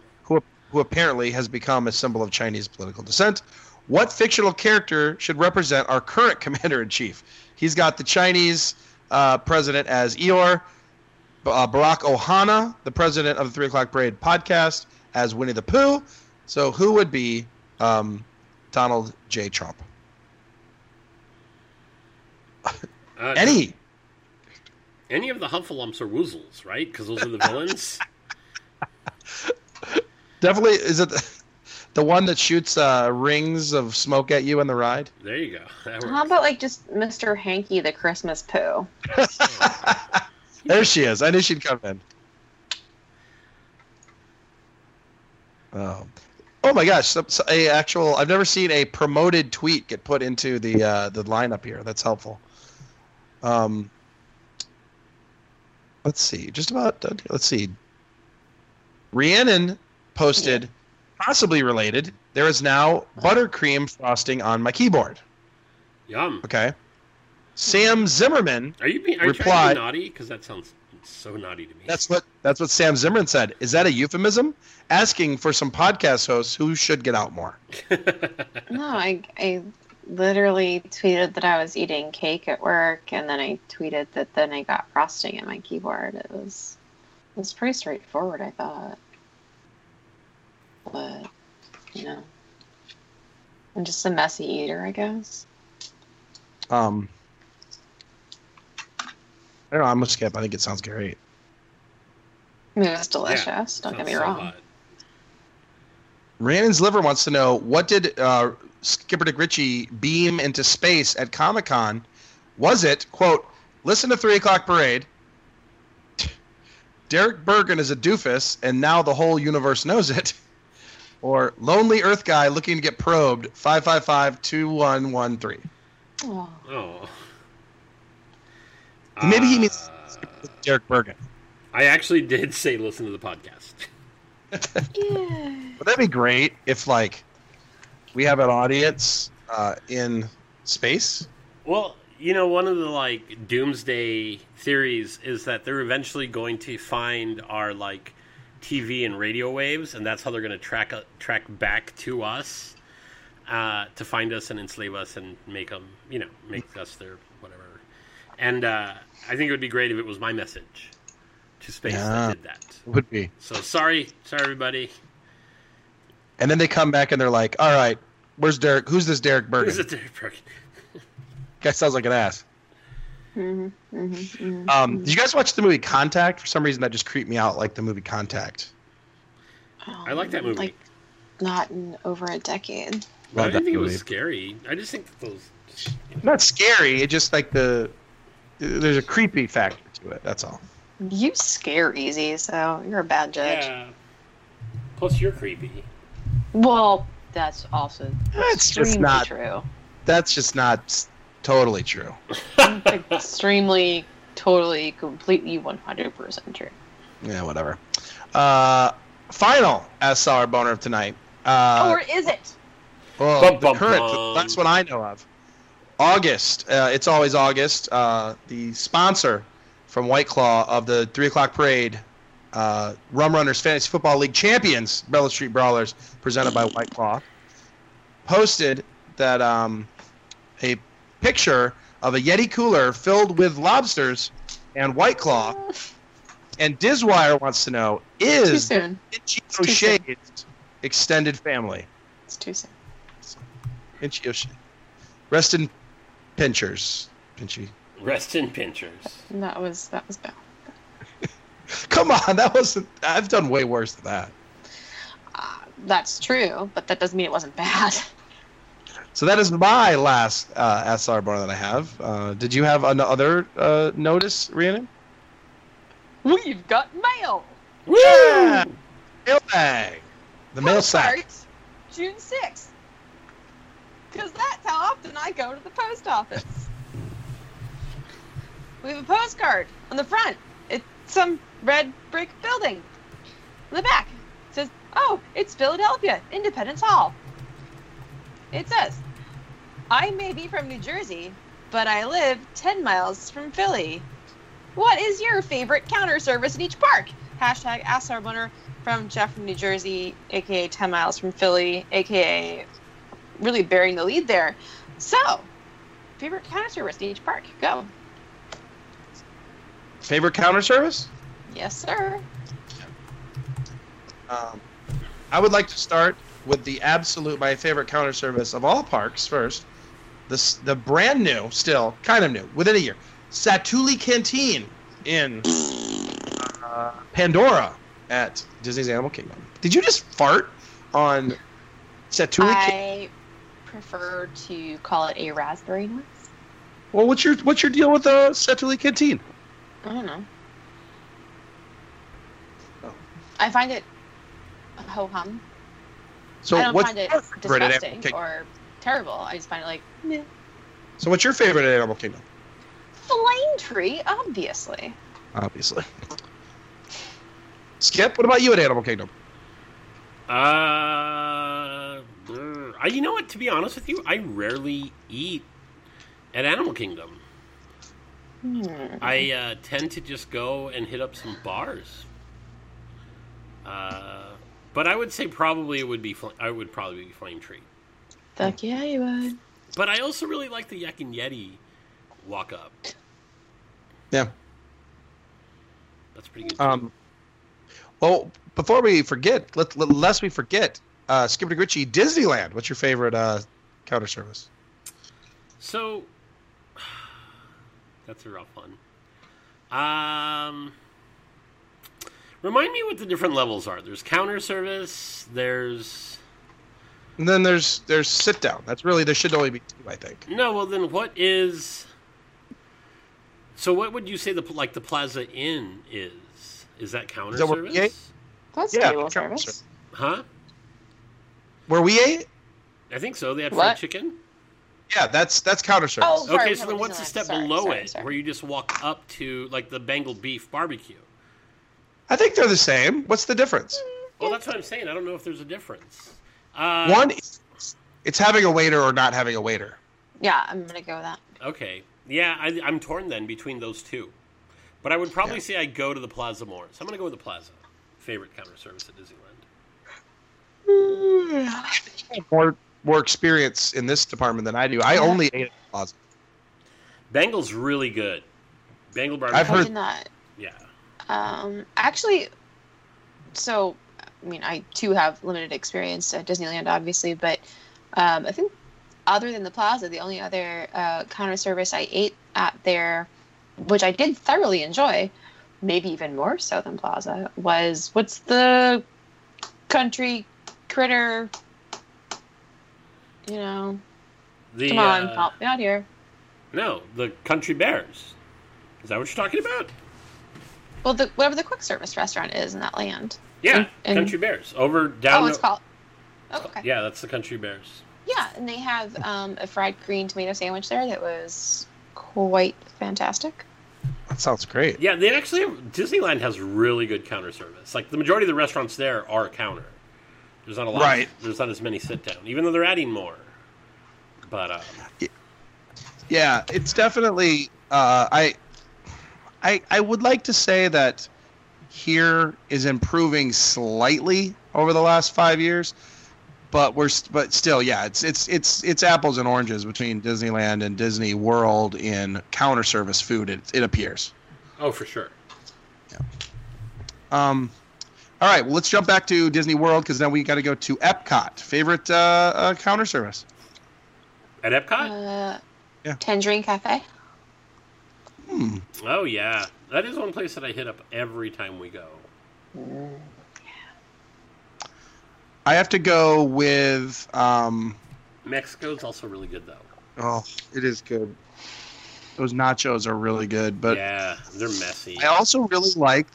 Who apparently has become a symbol of Chinese political dissent. What fictional character should represent our current commander in chief? He's got the Chinese uh, president as Eeyore, uh, Barack Ohana, the president of the Three O'clock Parade podcast, as Winnie the Pooh. So who would be um, Donald J. Trump? Uh, Any? any of the Heffalumps or Woozles, right? Because those are the villains. Definitely. Is it the, the one that shoots uh, rings of smoke at you in the ride? there you go. How about like just Mr. Hanky the Christmas poo? There she is. I knew she'd come in. Oh, oh my gosh! So, so a actual. I've never seen a promoted tweet get put into the uh, the lineup here. That's helpful. Um, let's see. Just about. Let's see. Rhiannon posted, possibly related. There is now buttercream frosting on my keyboard. Yum. Okay. Sam Zimmerman Are you being are you trying to be naughty? Because that sounds so naughty to me. That's what that's what Sam Zimmerman said. Is that a euphemism? Asking for some podcast hosts who should get out more. No, I, I literally tweeted that I was eating cake at work, and then I tweeted that then I got frosting in my keyboard. It was it was pretty straightforward, I thought. But you know, I'm just a messy eater, I guess. Um, I don't know. I'm gonna skip. I think it sounds great. I mean, it was delicious. don't get me so wrong. hot. Rhiannon's liver wants to know what did uh, Skipper Dick Ritchie beam into space at Comic Con? Was it quote? Listen to Three O'clock Parade. Derek Bergen is a doofus, and now the whole universe knows it. Or lonely Earth guy looking to get probed. Five five five two one one three. Oh. Oh. Maybe he means Uh, Derek Bergen. I actually did say listen to the podcast. Yeah. Would that be great if like we have an audience uh, in space? Well, you know, one of the like doomsday theories is that they're eventually going to find our like TV and radio waves, and that's how they're going to track uh, track back to us uh, to find us and enslave us and make them, you know, make us their whatever. And uh, I think it would be great if it was my message to space Yeah. that did that. Would be. So sorry, sorry everybody. And then they come back and they're like, "All right, where's Derek? Who's this Derek Bergen? Who's it Derek Brooke? Guy sounds like an ass." Hmm hmm hmm Um, did you guys watch the movie Contact? For some reason, that just creeped me out, like the movie Contact. I like that movie. Like not in over a decade. But I didn't that think it movie. was scary. I just think that those. Not scary. It just like the there's a creepy factor to it. That's all. You scare easy, so you're a bad judge. Yeah. Plus, you're creepy. Well, that's also That's just not. true. That's just not s- totally true. extremely, totally, completely, one hundred percent true. Yeah, whatever. Uh, final SR boner of tonight. Uh, or is it? Well, Bum, bum, current, bum. that's what I know of. August. Uh, it's always August. Uh, the sponsor from White Claw of the 3 o'clock parade, uh, Rum Runners Fantasy Football League champions, Bella Street Brawlers, presented by White Claw, posted that um, a picture of a Yeti cooler filled with lobsters and White Claw. And Dizwire wants to know is soon. Itchy soon. Extended family? It's too soon. Pinchy O'Shea. Rest in pinchers. Pinchy. Rest in pinchers. That was that was bad. Come on, that wasn't. I've done way worse than that. Uh, that's true, but that doesn't mean it wasn't bad. So that is my last uh, SR bar that I have. Uh, did you have another uh, notice, Rhiannon? We've got mail. Woo! Yeah! Mailbag. The mail sack. June sixth. Because that's how often I go to the post office. We have a postcard on the front. It's some red brick building. On the back, it says, "Oh, it's Philadelphia, Independence Hall." It says, "I may be from New Jersey, but I live ten miles from Philly. What is your favorite counter service in each park?" Hashtag Ask Our Winner from Jeff from New Jersey, aka 10 miles from Philly, aka really bearing the lead there. So, favorite counter service in each park? Go. Favorite counter service? Yes, sir. Um, I would like to start with the absolute my favorite counter service of all parks first. This the brand new, still kind of new, within a year, Satuli Canteen in uh, Pandora at Disney's Animal Kingdom. Did you just fart on Satuli? Can- I prefer to call it a raspberry noise. well, what's your what's your deal with the Satuli Canteen? I don't know. Oh. I find it ho hum. So I don't what's find it your Animal disgusting or terrible. I just find it like meh. So what's your favorite at Animal Kingdom? flame tree, obviously. Obviously. Skip, what about you at Animal Kingdom? Uh, brr. I, you know what? To be honest with you, I rarely eat at Animal Kingdom. Hmm. I uh, tend to just go and hit up some bars. Uh, but I would say probably it would be fl- I would probably be Flame Tree. Fuck yeah, you would. But I also really like the Yak and Yeti walk up. Yeah. That's pretty good. Um, well, before we forget, let, let, lest we forget, uh, Skip to Gritchy, Disneyland. What's your favorite uh, counter service? So that's a rough one. Um, remind me what the different levels are. There's counter service. There's And then there's there's sit down. That's really there should only be two, I think. no. Well, then what is? So what would you say the like the Plaza Inn is? Is that counter Is that where service? we ate? That's Yeah, table counter service. service. Huh? Where we ate? I think so. They had What? fried chicken. Yeah, that's that's counter service. Oh, Sorry, okay, so then what's the step Sorry, below sorry, it, sorry. where you just walk up to like the Bengal beef barbecue? I think they're the same. What's the difference? Well, that's what I'm saying. I don't know if there's a difference. Uh, One, it's having a waiter or not having a waiter. Yeah, I'm gonna go with that. Okay. Yeah, I, I'm torn then between those two. But I would probably Yeah. say I go to the Plaza more. So I'm going to go with the Plaza. Favorite counter service at Disneyland. More more experience in this department than I do. I only ate at the Plaza. Bengal's really good. Bengal barbecue. I've heard- that. Um, actually, so I mean, I too have limited experience at Disneyland, obviously, but um, I think other than the Plaza, the only other uh, counter service I ate at there, which I did thoroughly enjoy, maybe even more so than Plaza, was what's the country critter? You know, The, come on, uh, help me out here. No, the Country Bears. Is that what you're talking about? Well, the whatever the quick service restaurant is in that land. Yeah, And- and- Country Bears. Over down. oh, it's the- called. Oh, okay. Yeah, that's the Country Bears. Yeah, and they have um, a fried green tomato sandwich there that was quite fantastic. That sounds great. Yeah, they actually have, Disneyland has really good counter service. Like the majority of the restaurants there are counter. There's not a lot. Right. There's not as many sit down, even though they're adding more. But uh, Yeah, it's definitely. Uh, I, I, I would like to say that here is improving slightly over the last five years, but we're but still, yeah, it's it's it's it's apples and oranges between Disneyland and Disney World in counter service food. It, it appears. oh, for sure. Yeah. Um, all right, well, let's jump back to Disney World because then we got to go to Epcot. Favorite uh, uh, counter service? At Epcot? Uh, Yeah. Tangerine Cafe. Hmm. oh yeah, that is one place that I hit up every time we go. I have to go with. Um, Mexico's also really good though. oh, it is good. Those nachos are really good, but yeah, they're messy. I also really like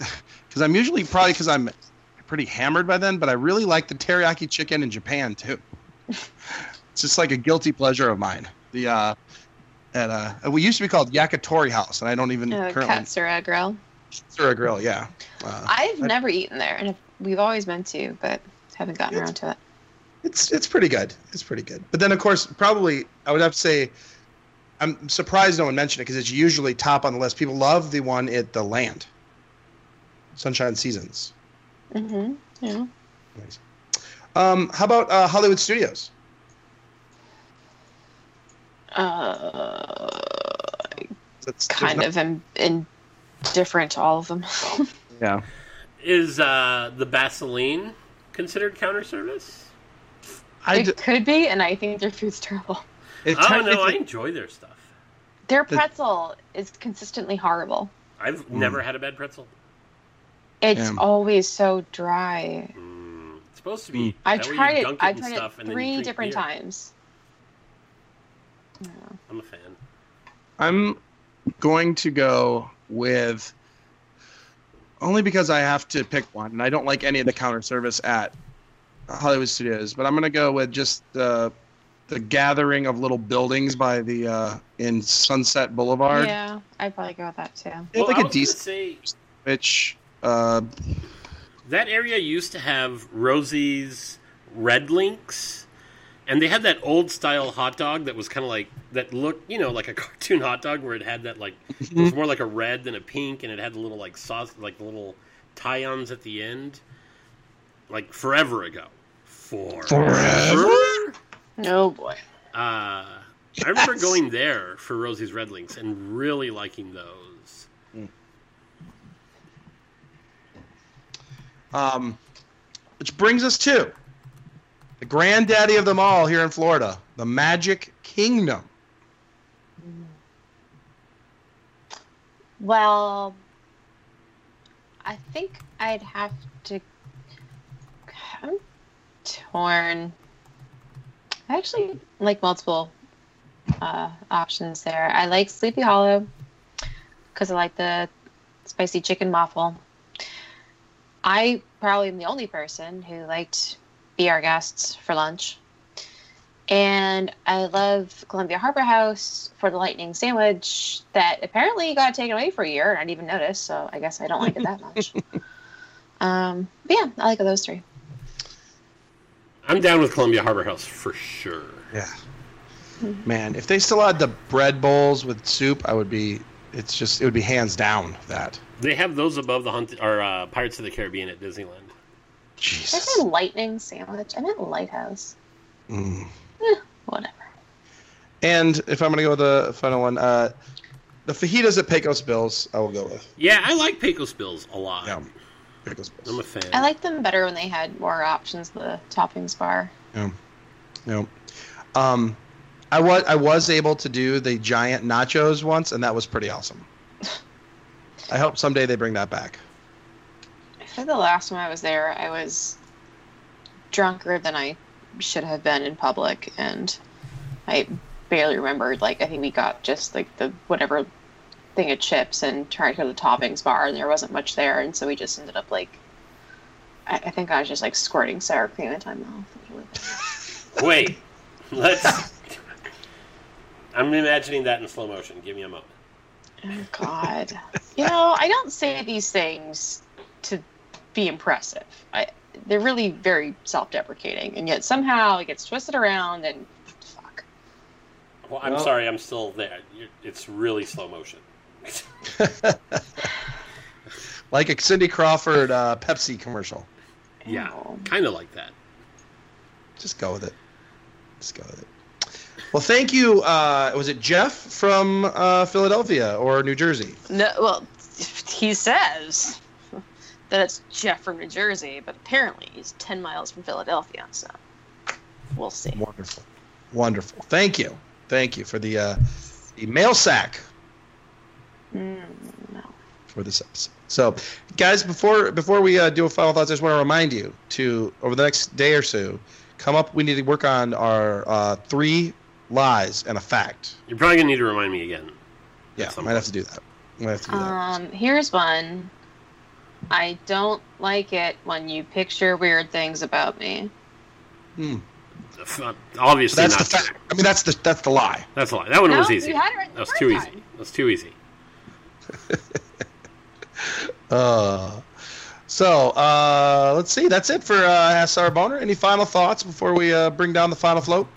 because I'm usually probably because I'm pretty hammered by then, but I really like the teriyaki chicken in Japan too. it's just like a guilty pleasure of mine. The uh, at uh, we used to be called Yakitori House, and I don't even Uh, currently Katsura Grill. Katsura Grill. Yeah, uh, I've I- never eaten there, and we've always meant to, but haven't gotten around to it. it's it's pretty good. It's pretty good. But then of course, probably I would have to say, I'm surprised no one mentioned it because it's usually top on the list. People love the one at the Land, Sunshine Seasons. Mm-hmm. Yeah. Nice. Um, how about uh, Hollywood Studios? Uh, That's, there's kind no- of in, indifferent to all of them. Yeah. Is uh, the Baseline considered counter service? I it d- could be, and I think their food's terrible. it Oh no, I enjoy their stuff. Their The- pretzel is consistently horrible. I've never had a bad pretzel. It's Yeah. always so dry. Mm, it's supposed to be. I've that way you tried it. dunk I've tried it and three different beer. times. Yeah. I'm a fan. I'm going to go with only because I have to pick one, and I don't like any of the counter service at Hollywood Studios. But I'm going to go with just the the gathering of little buildings by the uh, in Sunset Boulevard. Yeah, I'd probably go with that too. They have Well, like I a was decent, say which uh, that area used to have Rosie's Red Links, and they had that old style hot dog that was kind of like that looked, you know, like a cartoon hot dog where it had that like it was more like a red than a pink, and it had the little like sauce, like the little tie-ons at the end, like forever ago. Forever. forever? Oh boy. Uh, I remember going there for Rosie's Red Links and really liking those. Um, which brings us to the granddaddy of them all here in Florida, the Magic Kingdom. Well, I think I'd have to. I'm torn. I actually like multiple uh, options there. I like Sleepy Hollow because I like the spicy chicken waffle. I probably am the only person who liked Be Our Guests for lunch. And I love Columbia Harbor House for the lightning sandwich that apparently got taken away for a year and I didn't even notice, so I guess I don't like it that much. um, but yeah, I like those three. I'm down with Columbia Harbor House for sure. Yeah. Man, if they still had the bread bowls with soup, I would be. It's just it would be hands down that. They have those above the hunt or uh, Pirates of the Caribbean at Disneyland. I Jesus. said lightning sandwich. I meant lighthouse. Mm. Whatever. And if I'm gonna go with the final one, uh, the fajitas at Pecos Bills, I will go with. Yeah, I like Pecos Bills a lot. Yeah. Pecos I'm a fan. I liked them better when they had more options, the toppings bar. Yeah. Um, I was I was able to do the giant nachos once, and that was pretty awesome. I hope someday they bring that back. Think the last time I was there, I was drunker than I should have been in public, and I barely remembered. Like, I think we got just like the whatever thing of chips and tried to go to the toppings bar, and there wasn't much there, and so we just ended up like. I, I think I was just like squirting sour cream into my mouth. It was really bad. Wait, let's. I'm imagining that in slow motion. Give me a moment. Oh God! you know, I don't say these things to be impressive. I they're really very self-deprecating, and yet somehow it gets twisted around and fuck. Well, I'm Well- sorry, I'm still there. You're, it's really slow motion. like a Cindy Crawford uh, Pepsi commercial. Yeah, Ew. kind of like that. Just go with it. Just go with it. Well, thank you. Uh, was it Jeff from uh, Philadelphia or New Jersey? No, well, he says that it's Jeff from New Jersey, but apparently he's ten miles from Philadelphia, so we'll see. Wonderful, wonderful. Thank you, thank you for the uh, the mail sack Mm, no. for this episode. So, guys, before before we uh, do a final thoughts, I just want to remind you to over the next day or so, come up. We need to work on our uh, three lies and a fact. You're probably gonna need to remind me again. Yeah, some might have to do that. Might have to do that. Um, here's one. I don't like it when you picture weird things about me. Hmm. F- Obviously That's not. the fact. I mean, that's the that's the lie. That's a lie. That one No, was easy. had it right That was too time. easy. That was too easy. Uh, so uh, let's see. That's it for uh, Ask Boner. Any final thoughts before we uh, bring down the final float?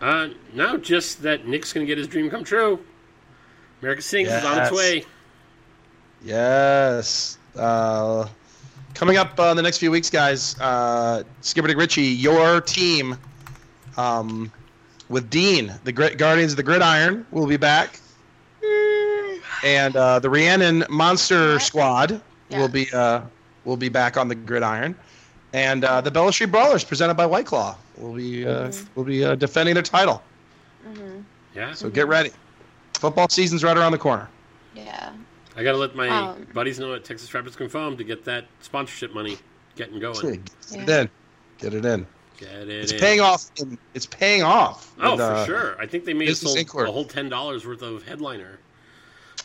Uh, no, just that Nick's gonna get his dream come true. America Sings is on its way. Yes. Uh, coming up uh, the next few weeks, guys. Uh, Skipper Dick Ritchie, your team, um, with Dean, the Gri- Guardians of the Gridiron, will be back, and uh, the Rhiannon Monster What? Squad Yeah. will be uh, will be back on the Gridiron, and uh, the Bella Street Brawlers, presented by White Claw, will be uh, Mhm. will be uh, defending their title. hmm Yeah. So get ready. Football season's right around the corner. Yeah. I gotta let my Um, buddies know at Texas Rapids Confirmed to get that sponsorship money getting going. Get it in. Get it in. Get it It's in. paying off. In, it's paying off. Oh, with, for uh, sure. I think they may have Business sold Inquiry. a whole ten dollars worth of headliner.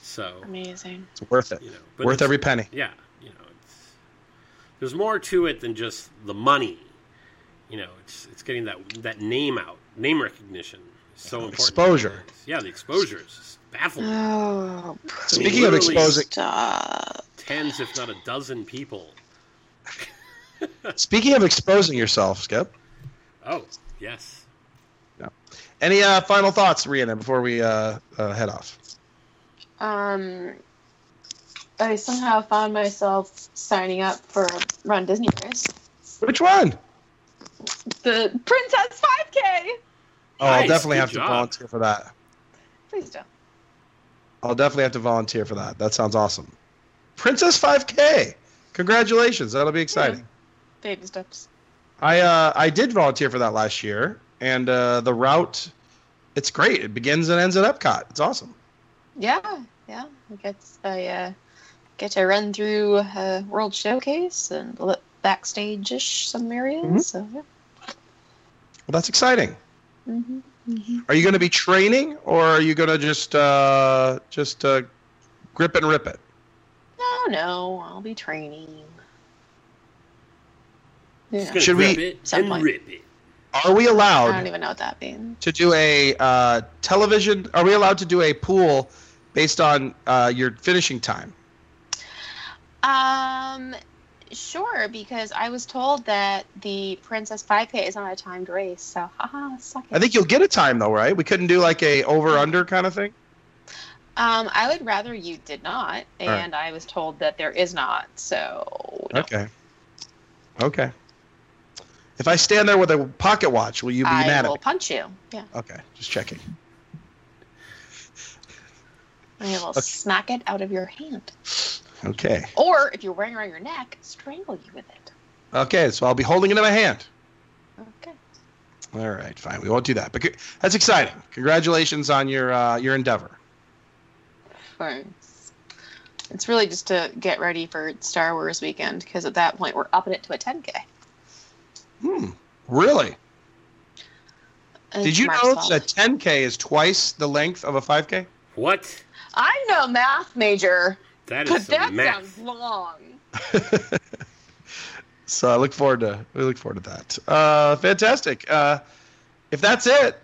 So Amazing. It's worth it. you know, but worth every penny. Yeah, you know, it's there's more to it than just the money. You know, it's it's getting that that name out, name recognition. is So important. Exposure. Yeah, the exposure is baffling. Oh, Speaking of exposing, stop. Tens, if not a dozen people. speaking of exposing yourself, Skip. Oh, yes. Any uh, final thoughts, Rhiannon, before we uh, uh, head off? Um, I somehow found myself signing up for a Run Disney race. Which one? The Princess 5K. Oh, I'll definitely good have to job. volunteer for that. Please don't. I'll definitely have to volunteer for that. That sounds awesome. Princess 5K. Congratulations. That'll be exciting. Baby steps. I uh, I did volunteer for that last year, and uh, the route, it's great. It begins and ends at Epcot. It's awesome. Yeah, yeah. I get I uh, get to run through uh, World Showcase and li- backstage-ish some areas. Mhm. So yeah. Well, that's exciting. hmm hmm Are you going to be training, or are you going to just uh, just uh, grip and rip it? No, no, I'll be training. Yeah. Just gonna Should we- it and point. rip it. Are we allowed? I allowed don't even know what that means. to do a uh, television? Are we allowed to do a pool based on uh, your finishing time? Um, sure, because I was told that the Princess 5K is not a timed race, so haha, suck it. I think you'll get a time though, right? We couldn't do like a over under kind of thing. Um, I would rather you did not, right. and I was told that there is not, so no. Okay. Okay. If I stand there with a pocket watch, will you be I mad at will me? punch you. Yeah, Okay, just checking. I will Okay. smack it out of your hand, Okay. or if you're wearing around your neck, strangle you with it. Okay, so I'll be holding it in my hand. Okay. All right, fine. We won't do that. But c- that's exciting. Congratulations on your uh, your endeavor. Thanks. It's really just to get ready for Star Wars weekend because at that point we're upping it to a 10k. Hmm. Really? And Did you Mark's know fault. that 10k is twice the length of a 5k? What? I'm no math major, That but some that math. sounds long. so I look forward to we look forward to that. Uh, fantastic. Uh, if that's it,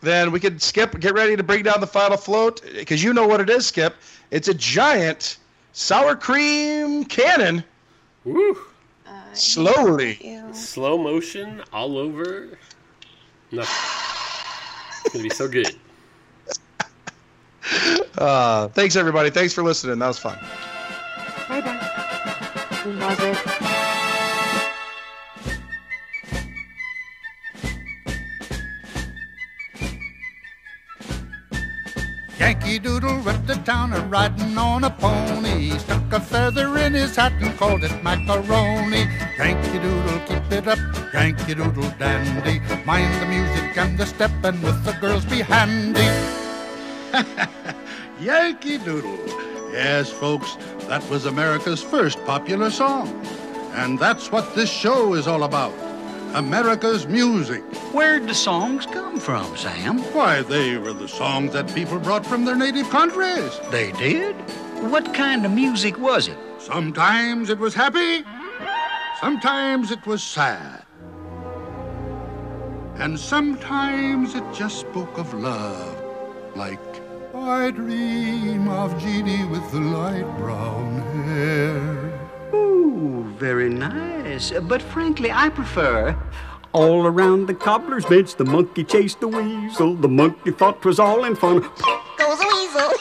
then we could skip. Get ready to bring down the final float because you know what it is, Skip. It's a giant sour cream cannon. Woo! I Slowly. Slow motion all over. Nothing. It's gonna be so good. Uh, thanks everybody. Thanks for listening. That was fun. Bye bye. Yankee Doodle went to town a riding on a pony. Stuck a feather in his hat and called it macaroni. Yankee Doodle, keep it up, Yankee Doodle dandy. Mind the music and the step, and with the girls be handy. Yankee Doodle. Yes, folks, that was America's first popular song. And that's what this show is all about America's music. Where'd the songs come from, Sam? Why, they were the songs that people brought from their native countries. They did? What kind of music was it? Sometimes it was happy, sometimes it was sad. And sometimes it just spoke of love, like, I dream of Jeannie with the light brown hair. Ooh, very nice. But frankly, I prefer. All around the cobbler's bench, the monkey chased the weasel. The monkey thought 'twas all in fun. Goes the weasel.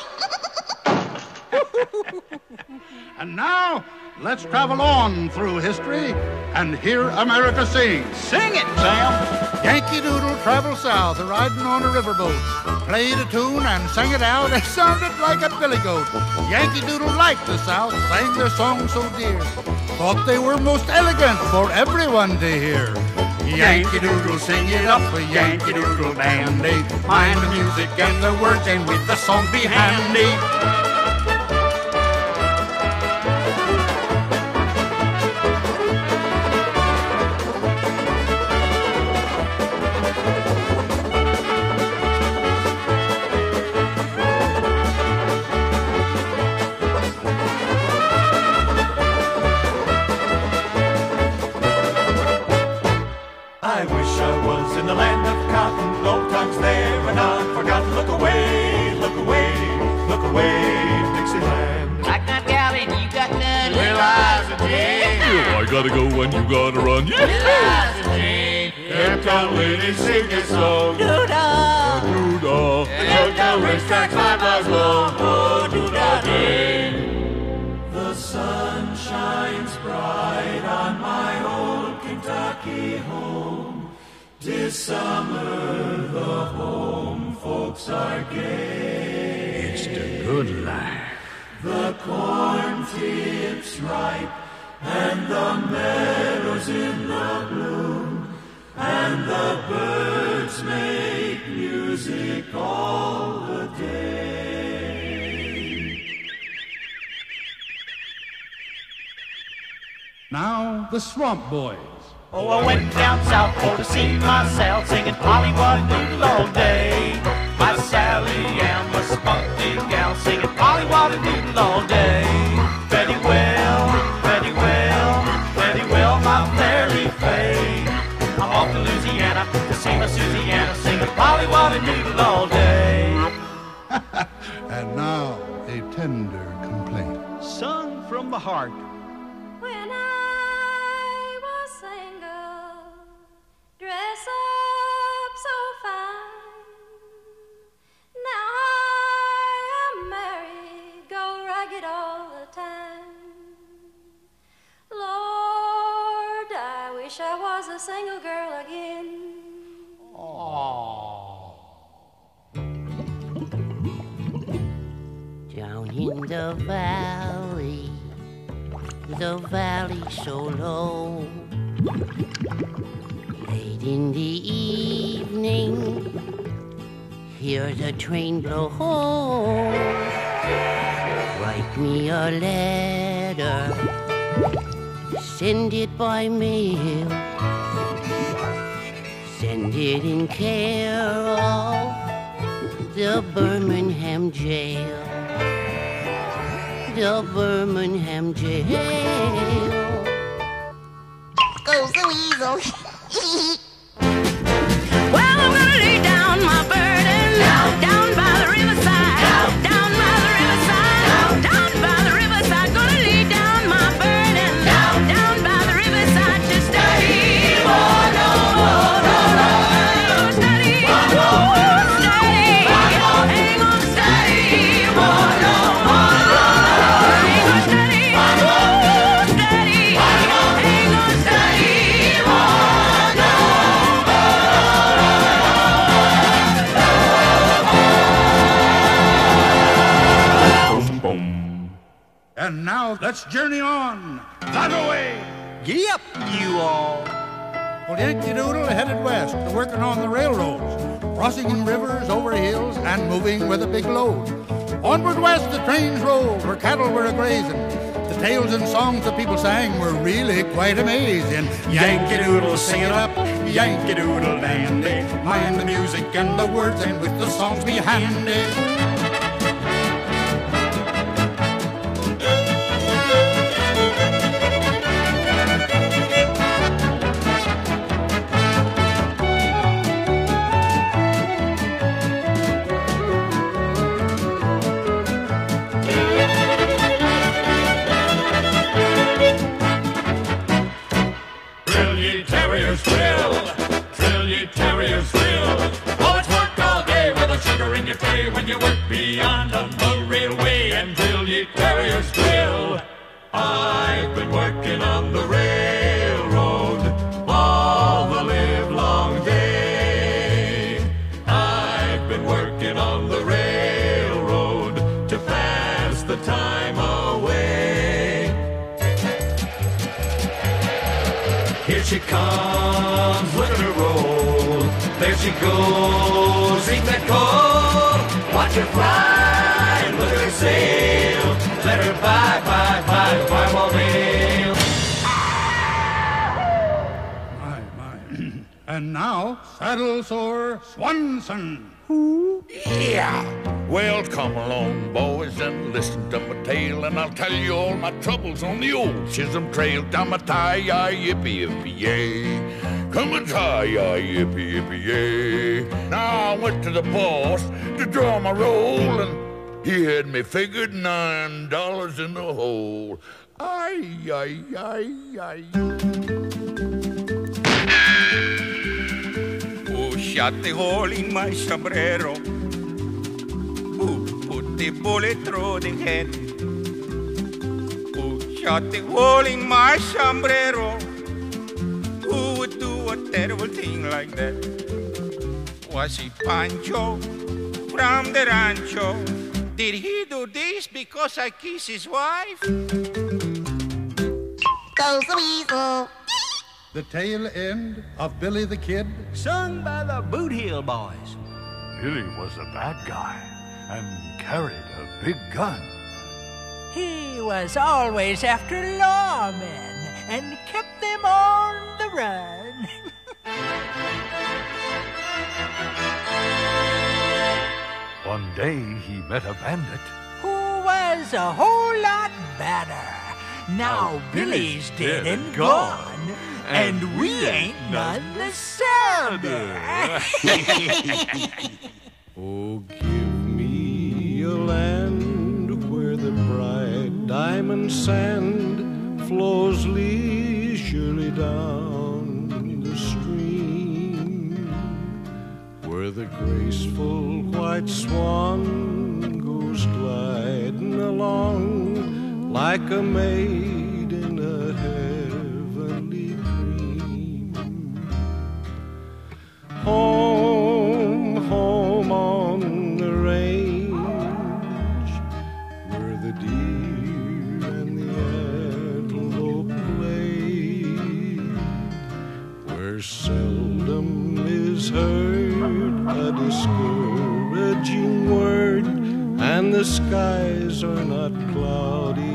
and now, let's travel on through history and hear America sing. Sing it, Sam. Yankee Doodle traveled south, riding on a riverboat. Played a tune and sang it out. It sounded like a billy goat. Yankee Doodle liked the South, sang their song so dear. Thought they were most elegant for everyone to hear. Yankee Doodle, sing it up, a Yankee Doodle dandy. Mind the music and the words, and with the song be handy. Gotta go when you gotta run. Liza Jane. Uptown lady, sing a song. Doo-dah. Doo-dah. Uptown racetrack, five miles long. Oh, do da day. The sun shines bright on my old Kentucky home. Tis summer, the home folks are gay. It's the good life. The corn tips ripe and the meadows in the bloom and the birds make music all the day. Now, the Swamp Boys. Oh, I went down south for to see myself singing Polly Wolly Doodle all day. My Sally Ann was spunky gal singing Polly Wolly Doodle all day. Singing Polly Wolly Doodle all day. And now, a tender complaint. Sung from the heart. When I was single, dress up so fine. Now I am married, go ragged all the time. Lord, I wish I was a single girl again. Down the valley, the valley so low. Late in the evening, hear the train blow home. Write me a letter, send it by mail. Send it in care of the Birmingham jail. The Birmingham jail. Goes the weasel. well, I'm gonna lay down my burden down now, let's journey on. That away. Giddy up, you all. Well, Yankee Doodle headed west, working on the railroads, crossing in rivers, over hills, and moving with a big load. Onward west the trains rolled, where cattle were a grazing. The tales and songs the people sang were really quite amazing. Yankee Doodle, sing it up, Yankee Doodle dandy. Mind the music and the words, and with the songs be handy. when you work beyond on the railway until you carry your skill. I've been working on the railroad all the live long day. I've been working on the railroad to pass the time away. Here she comes, let her roll. There she goes her fly, look her sail. Let her by, by, by, by while mail. My, my. and now, saddle sore Swanson. Yeah. Well, come along, boys, and listen to my tale, and I'll tell you all my troubles on the old Chisholm Trail. Down my tie, yippee, yippee, yay. Come a tie, yippee, yippee, yay. Now I went to the boss to draw my roll, and he had me figured nine dollars in the hole. Ay, ay, ay, ay. Who shot the hole in my sombrero? Who put the bullet through the head? Who shot the hole in my sombrero? Who would do a terrible thing like that? Was it Pancho from the rancho? Did he do this because I kissed his wife? Goes the weasel. The tail end of Billy the Kid. Sung by the Boot Heel Boys. Billy was a bad guy and carried a big gun. He was always after lawmen and kept them on the run. One day he met a bandit. Who was a whole lot better. Now Billy's dead and gone, and we ain't none the sadder. Oh, give me a land where the bright diamond sand flows leisurely down where the graceful white swan goes gliding along like a maid in a heavenly dream. Home, home on the range, where the deer and the antelope play, where seldom is heard a discouraging word, and the skies are not cloudy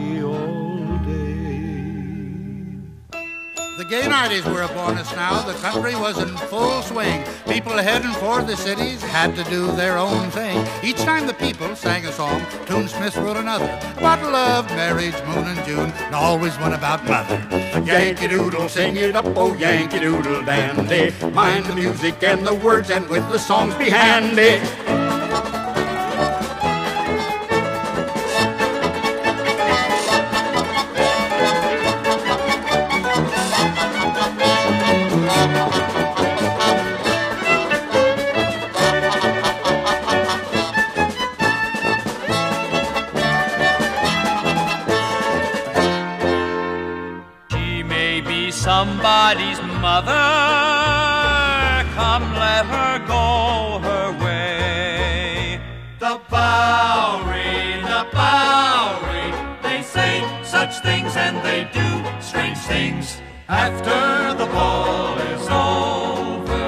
gay nineties were upon us now. The country was in full swing. People heading for the cities had to do their own thing. Each time the people sang a song, Toon Smith wrote another about love, marriage, moon and June, and always one about mother. Yankee Doodle, sing it up, oh Yankee Doodle dandy. Mind the music and the words, and with the songs be handy. Mother. Come, let her go her way. The Bowery, the Bowery. They say such things and they do strange things. After the ball is over,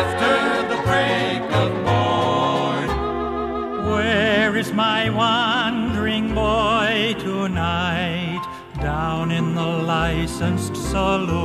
after the break of morn. Where is my wandering Down in the licensed saloon.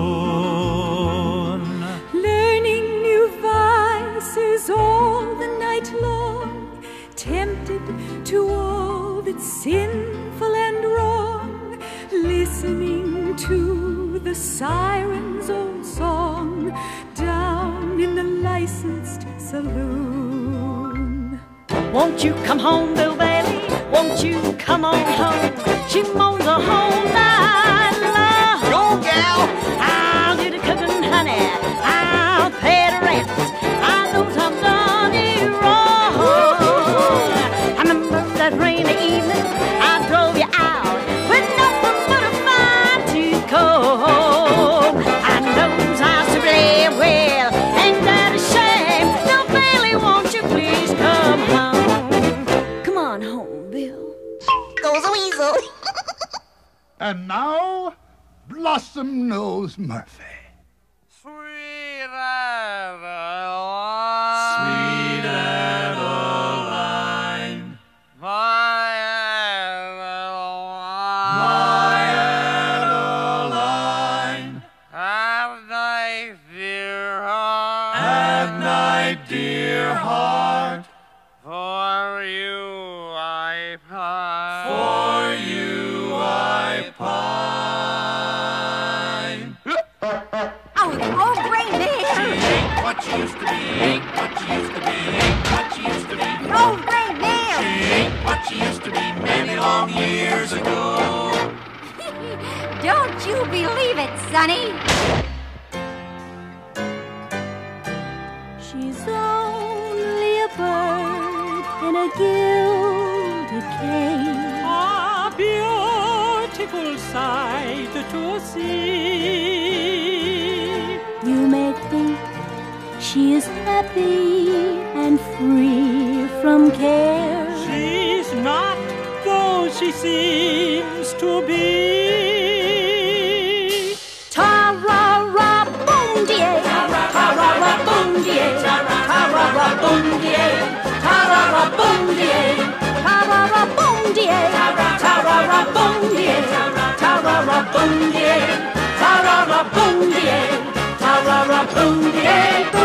Learning new vices all the night long, tempted to all that's sinful and wrong, listening to the siren's old song down in the licensed saloon. Won't you come home, Bill Bailey? Won't you come on home? She moans the whole night long. Go, gal! I'll do the cooking, honey. I'll pay the rent. I know I've done it wrong. I remember that rainy evening I drove you out with nothing but a fine tooth comb. I know I should blame well. Ain't that a shame? Now, Bailey, won't you please come home? Come on home, Bill. goes a weasel. And now, Blossom Nose Murphy. Long years ago. Don't you believe it, Sonny? She's only a bird in a gilded cage. A beautiful sight to see. You may think she is happy and free from care. Seems to be. Ta-ra-ra, boom, die. Ta-ra-ra, boom, die. Ta-ra-ra, boom, die.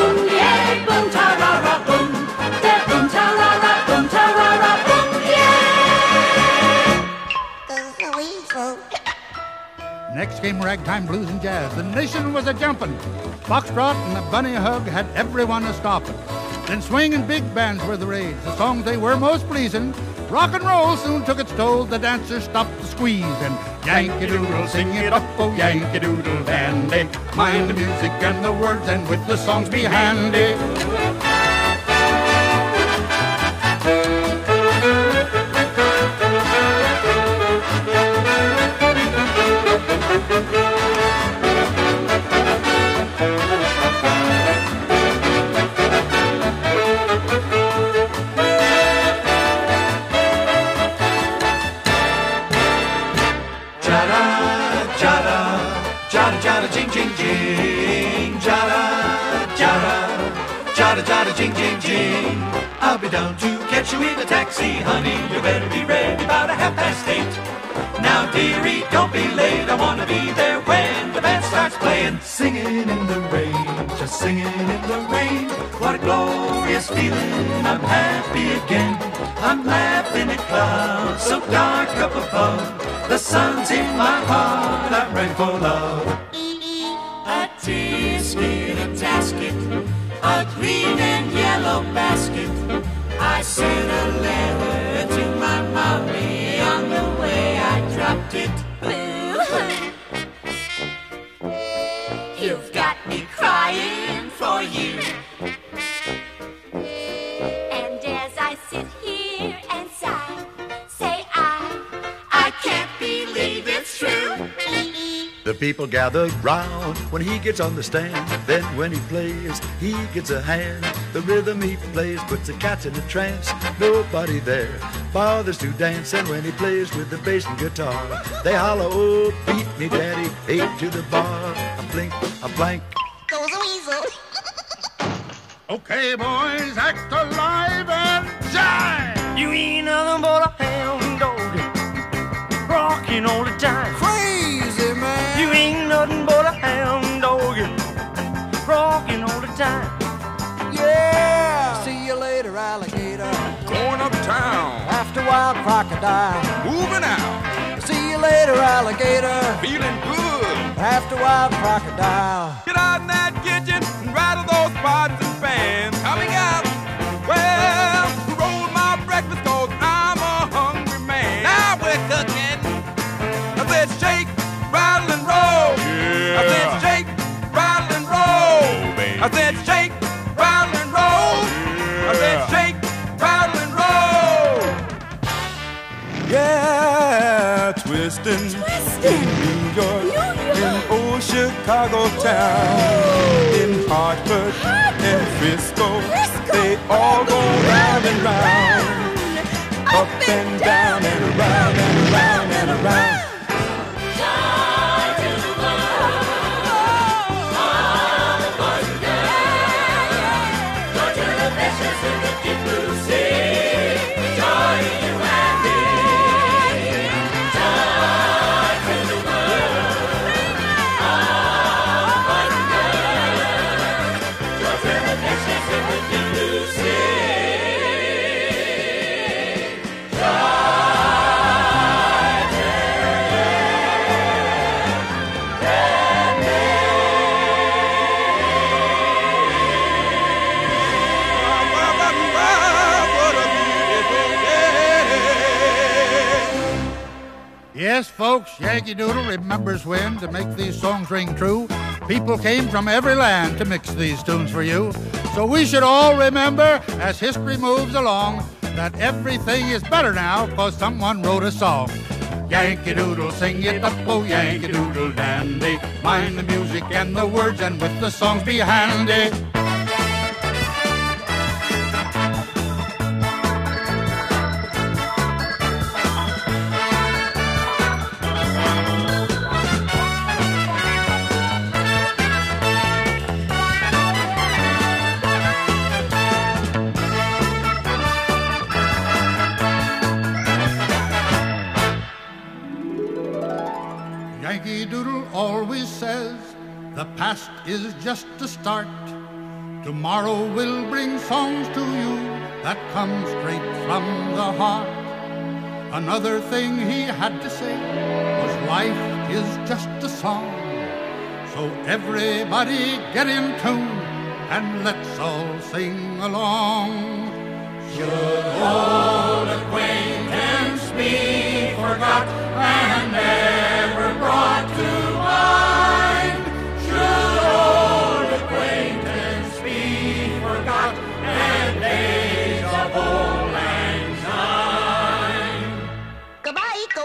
Next came ragtime blues and jazz. The nation was a jumping. Foxtrot and the bunny hug had everyone a stopping. Then swing and big bands were the rage. The songs they were most pleasing. Rock and roll soon took its toll. The dancers stopped to squeeze and Yankee Doodle, sing it up, oh Yankee Doodle dandy. Mind the music and the words, and with the songs be handy. I'll be down to catch you in a taxi, honey. You better be ready about a half past eight. Don't be late. I wanna be there when the band starts playing. Singing in the rain, just singing in the rain. What a glorious feeling. I'm happy again. I'm laughing at clouds so dark up above. The sun's in my heart. I'm ready for love. A teaspoon, a tasket, a green and yellow basket. I sent a letter to my mommy people gather round when he gets on the stand. Then when he plays, he gets a hand. The rhythm he plays puts the cats in a trance. Nobody there bothers to dance. And when he plays with the bass and guitar, they holler, oh, beat me, daddy, eight to the bar. A blink, a blank. goes a weasel. Okay, boys, act alive and jive. You ain't nothing but a hound dog, rocking all the time. Crazy man. You ain't nothing but a hound dog, rocking all the time. Yeah. See you later, alligator. Going uptown. After wild crocodile. Moving out. See you later, alligator. Feeling good. After wild crocodile. Get out in that kitchen and rattle those pots and pans. Coming out. Yeah, twisting. In New York. In old Chicago town. In Hartford. In Frisco. They all go round and round. Up and down and around and Yes, folks, Yankee Doodle remembers when, to make these songs ring true, people came from every land to mix these tunes for you. So we should all remember, as history moves along, that everything is better now because someone wrote a song. Yankee Doodle, sing it up, oh Yankee Doodle dandy. Mind the music and the words, and with the songs be handy. Is just a start. Tomorrow will bring songs to you that come straight from the heart. Another thing he had to say was life is just a song. So everybody get in tune and let's all sing along. Should old acquaintance be forgot and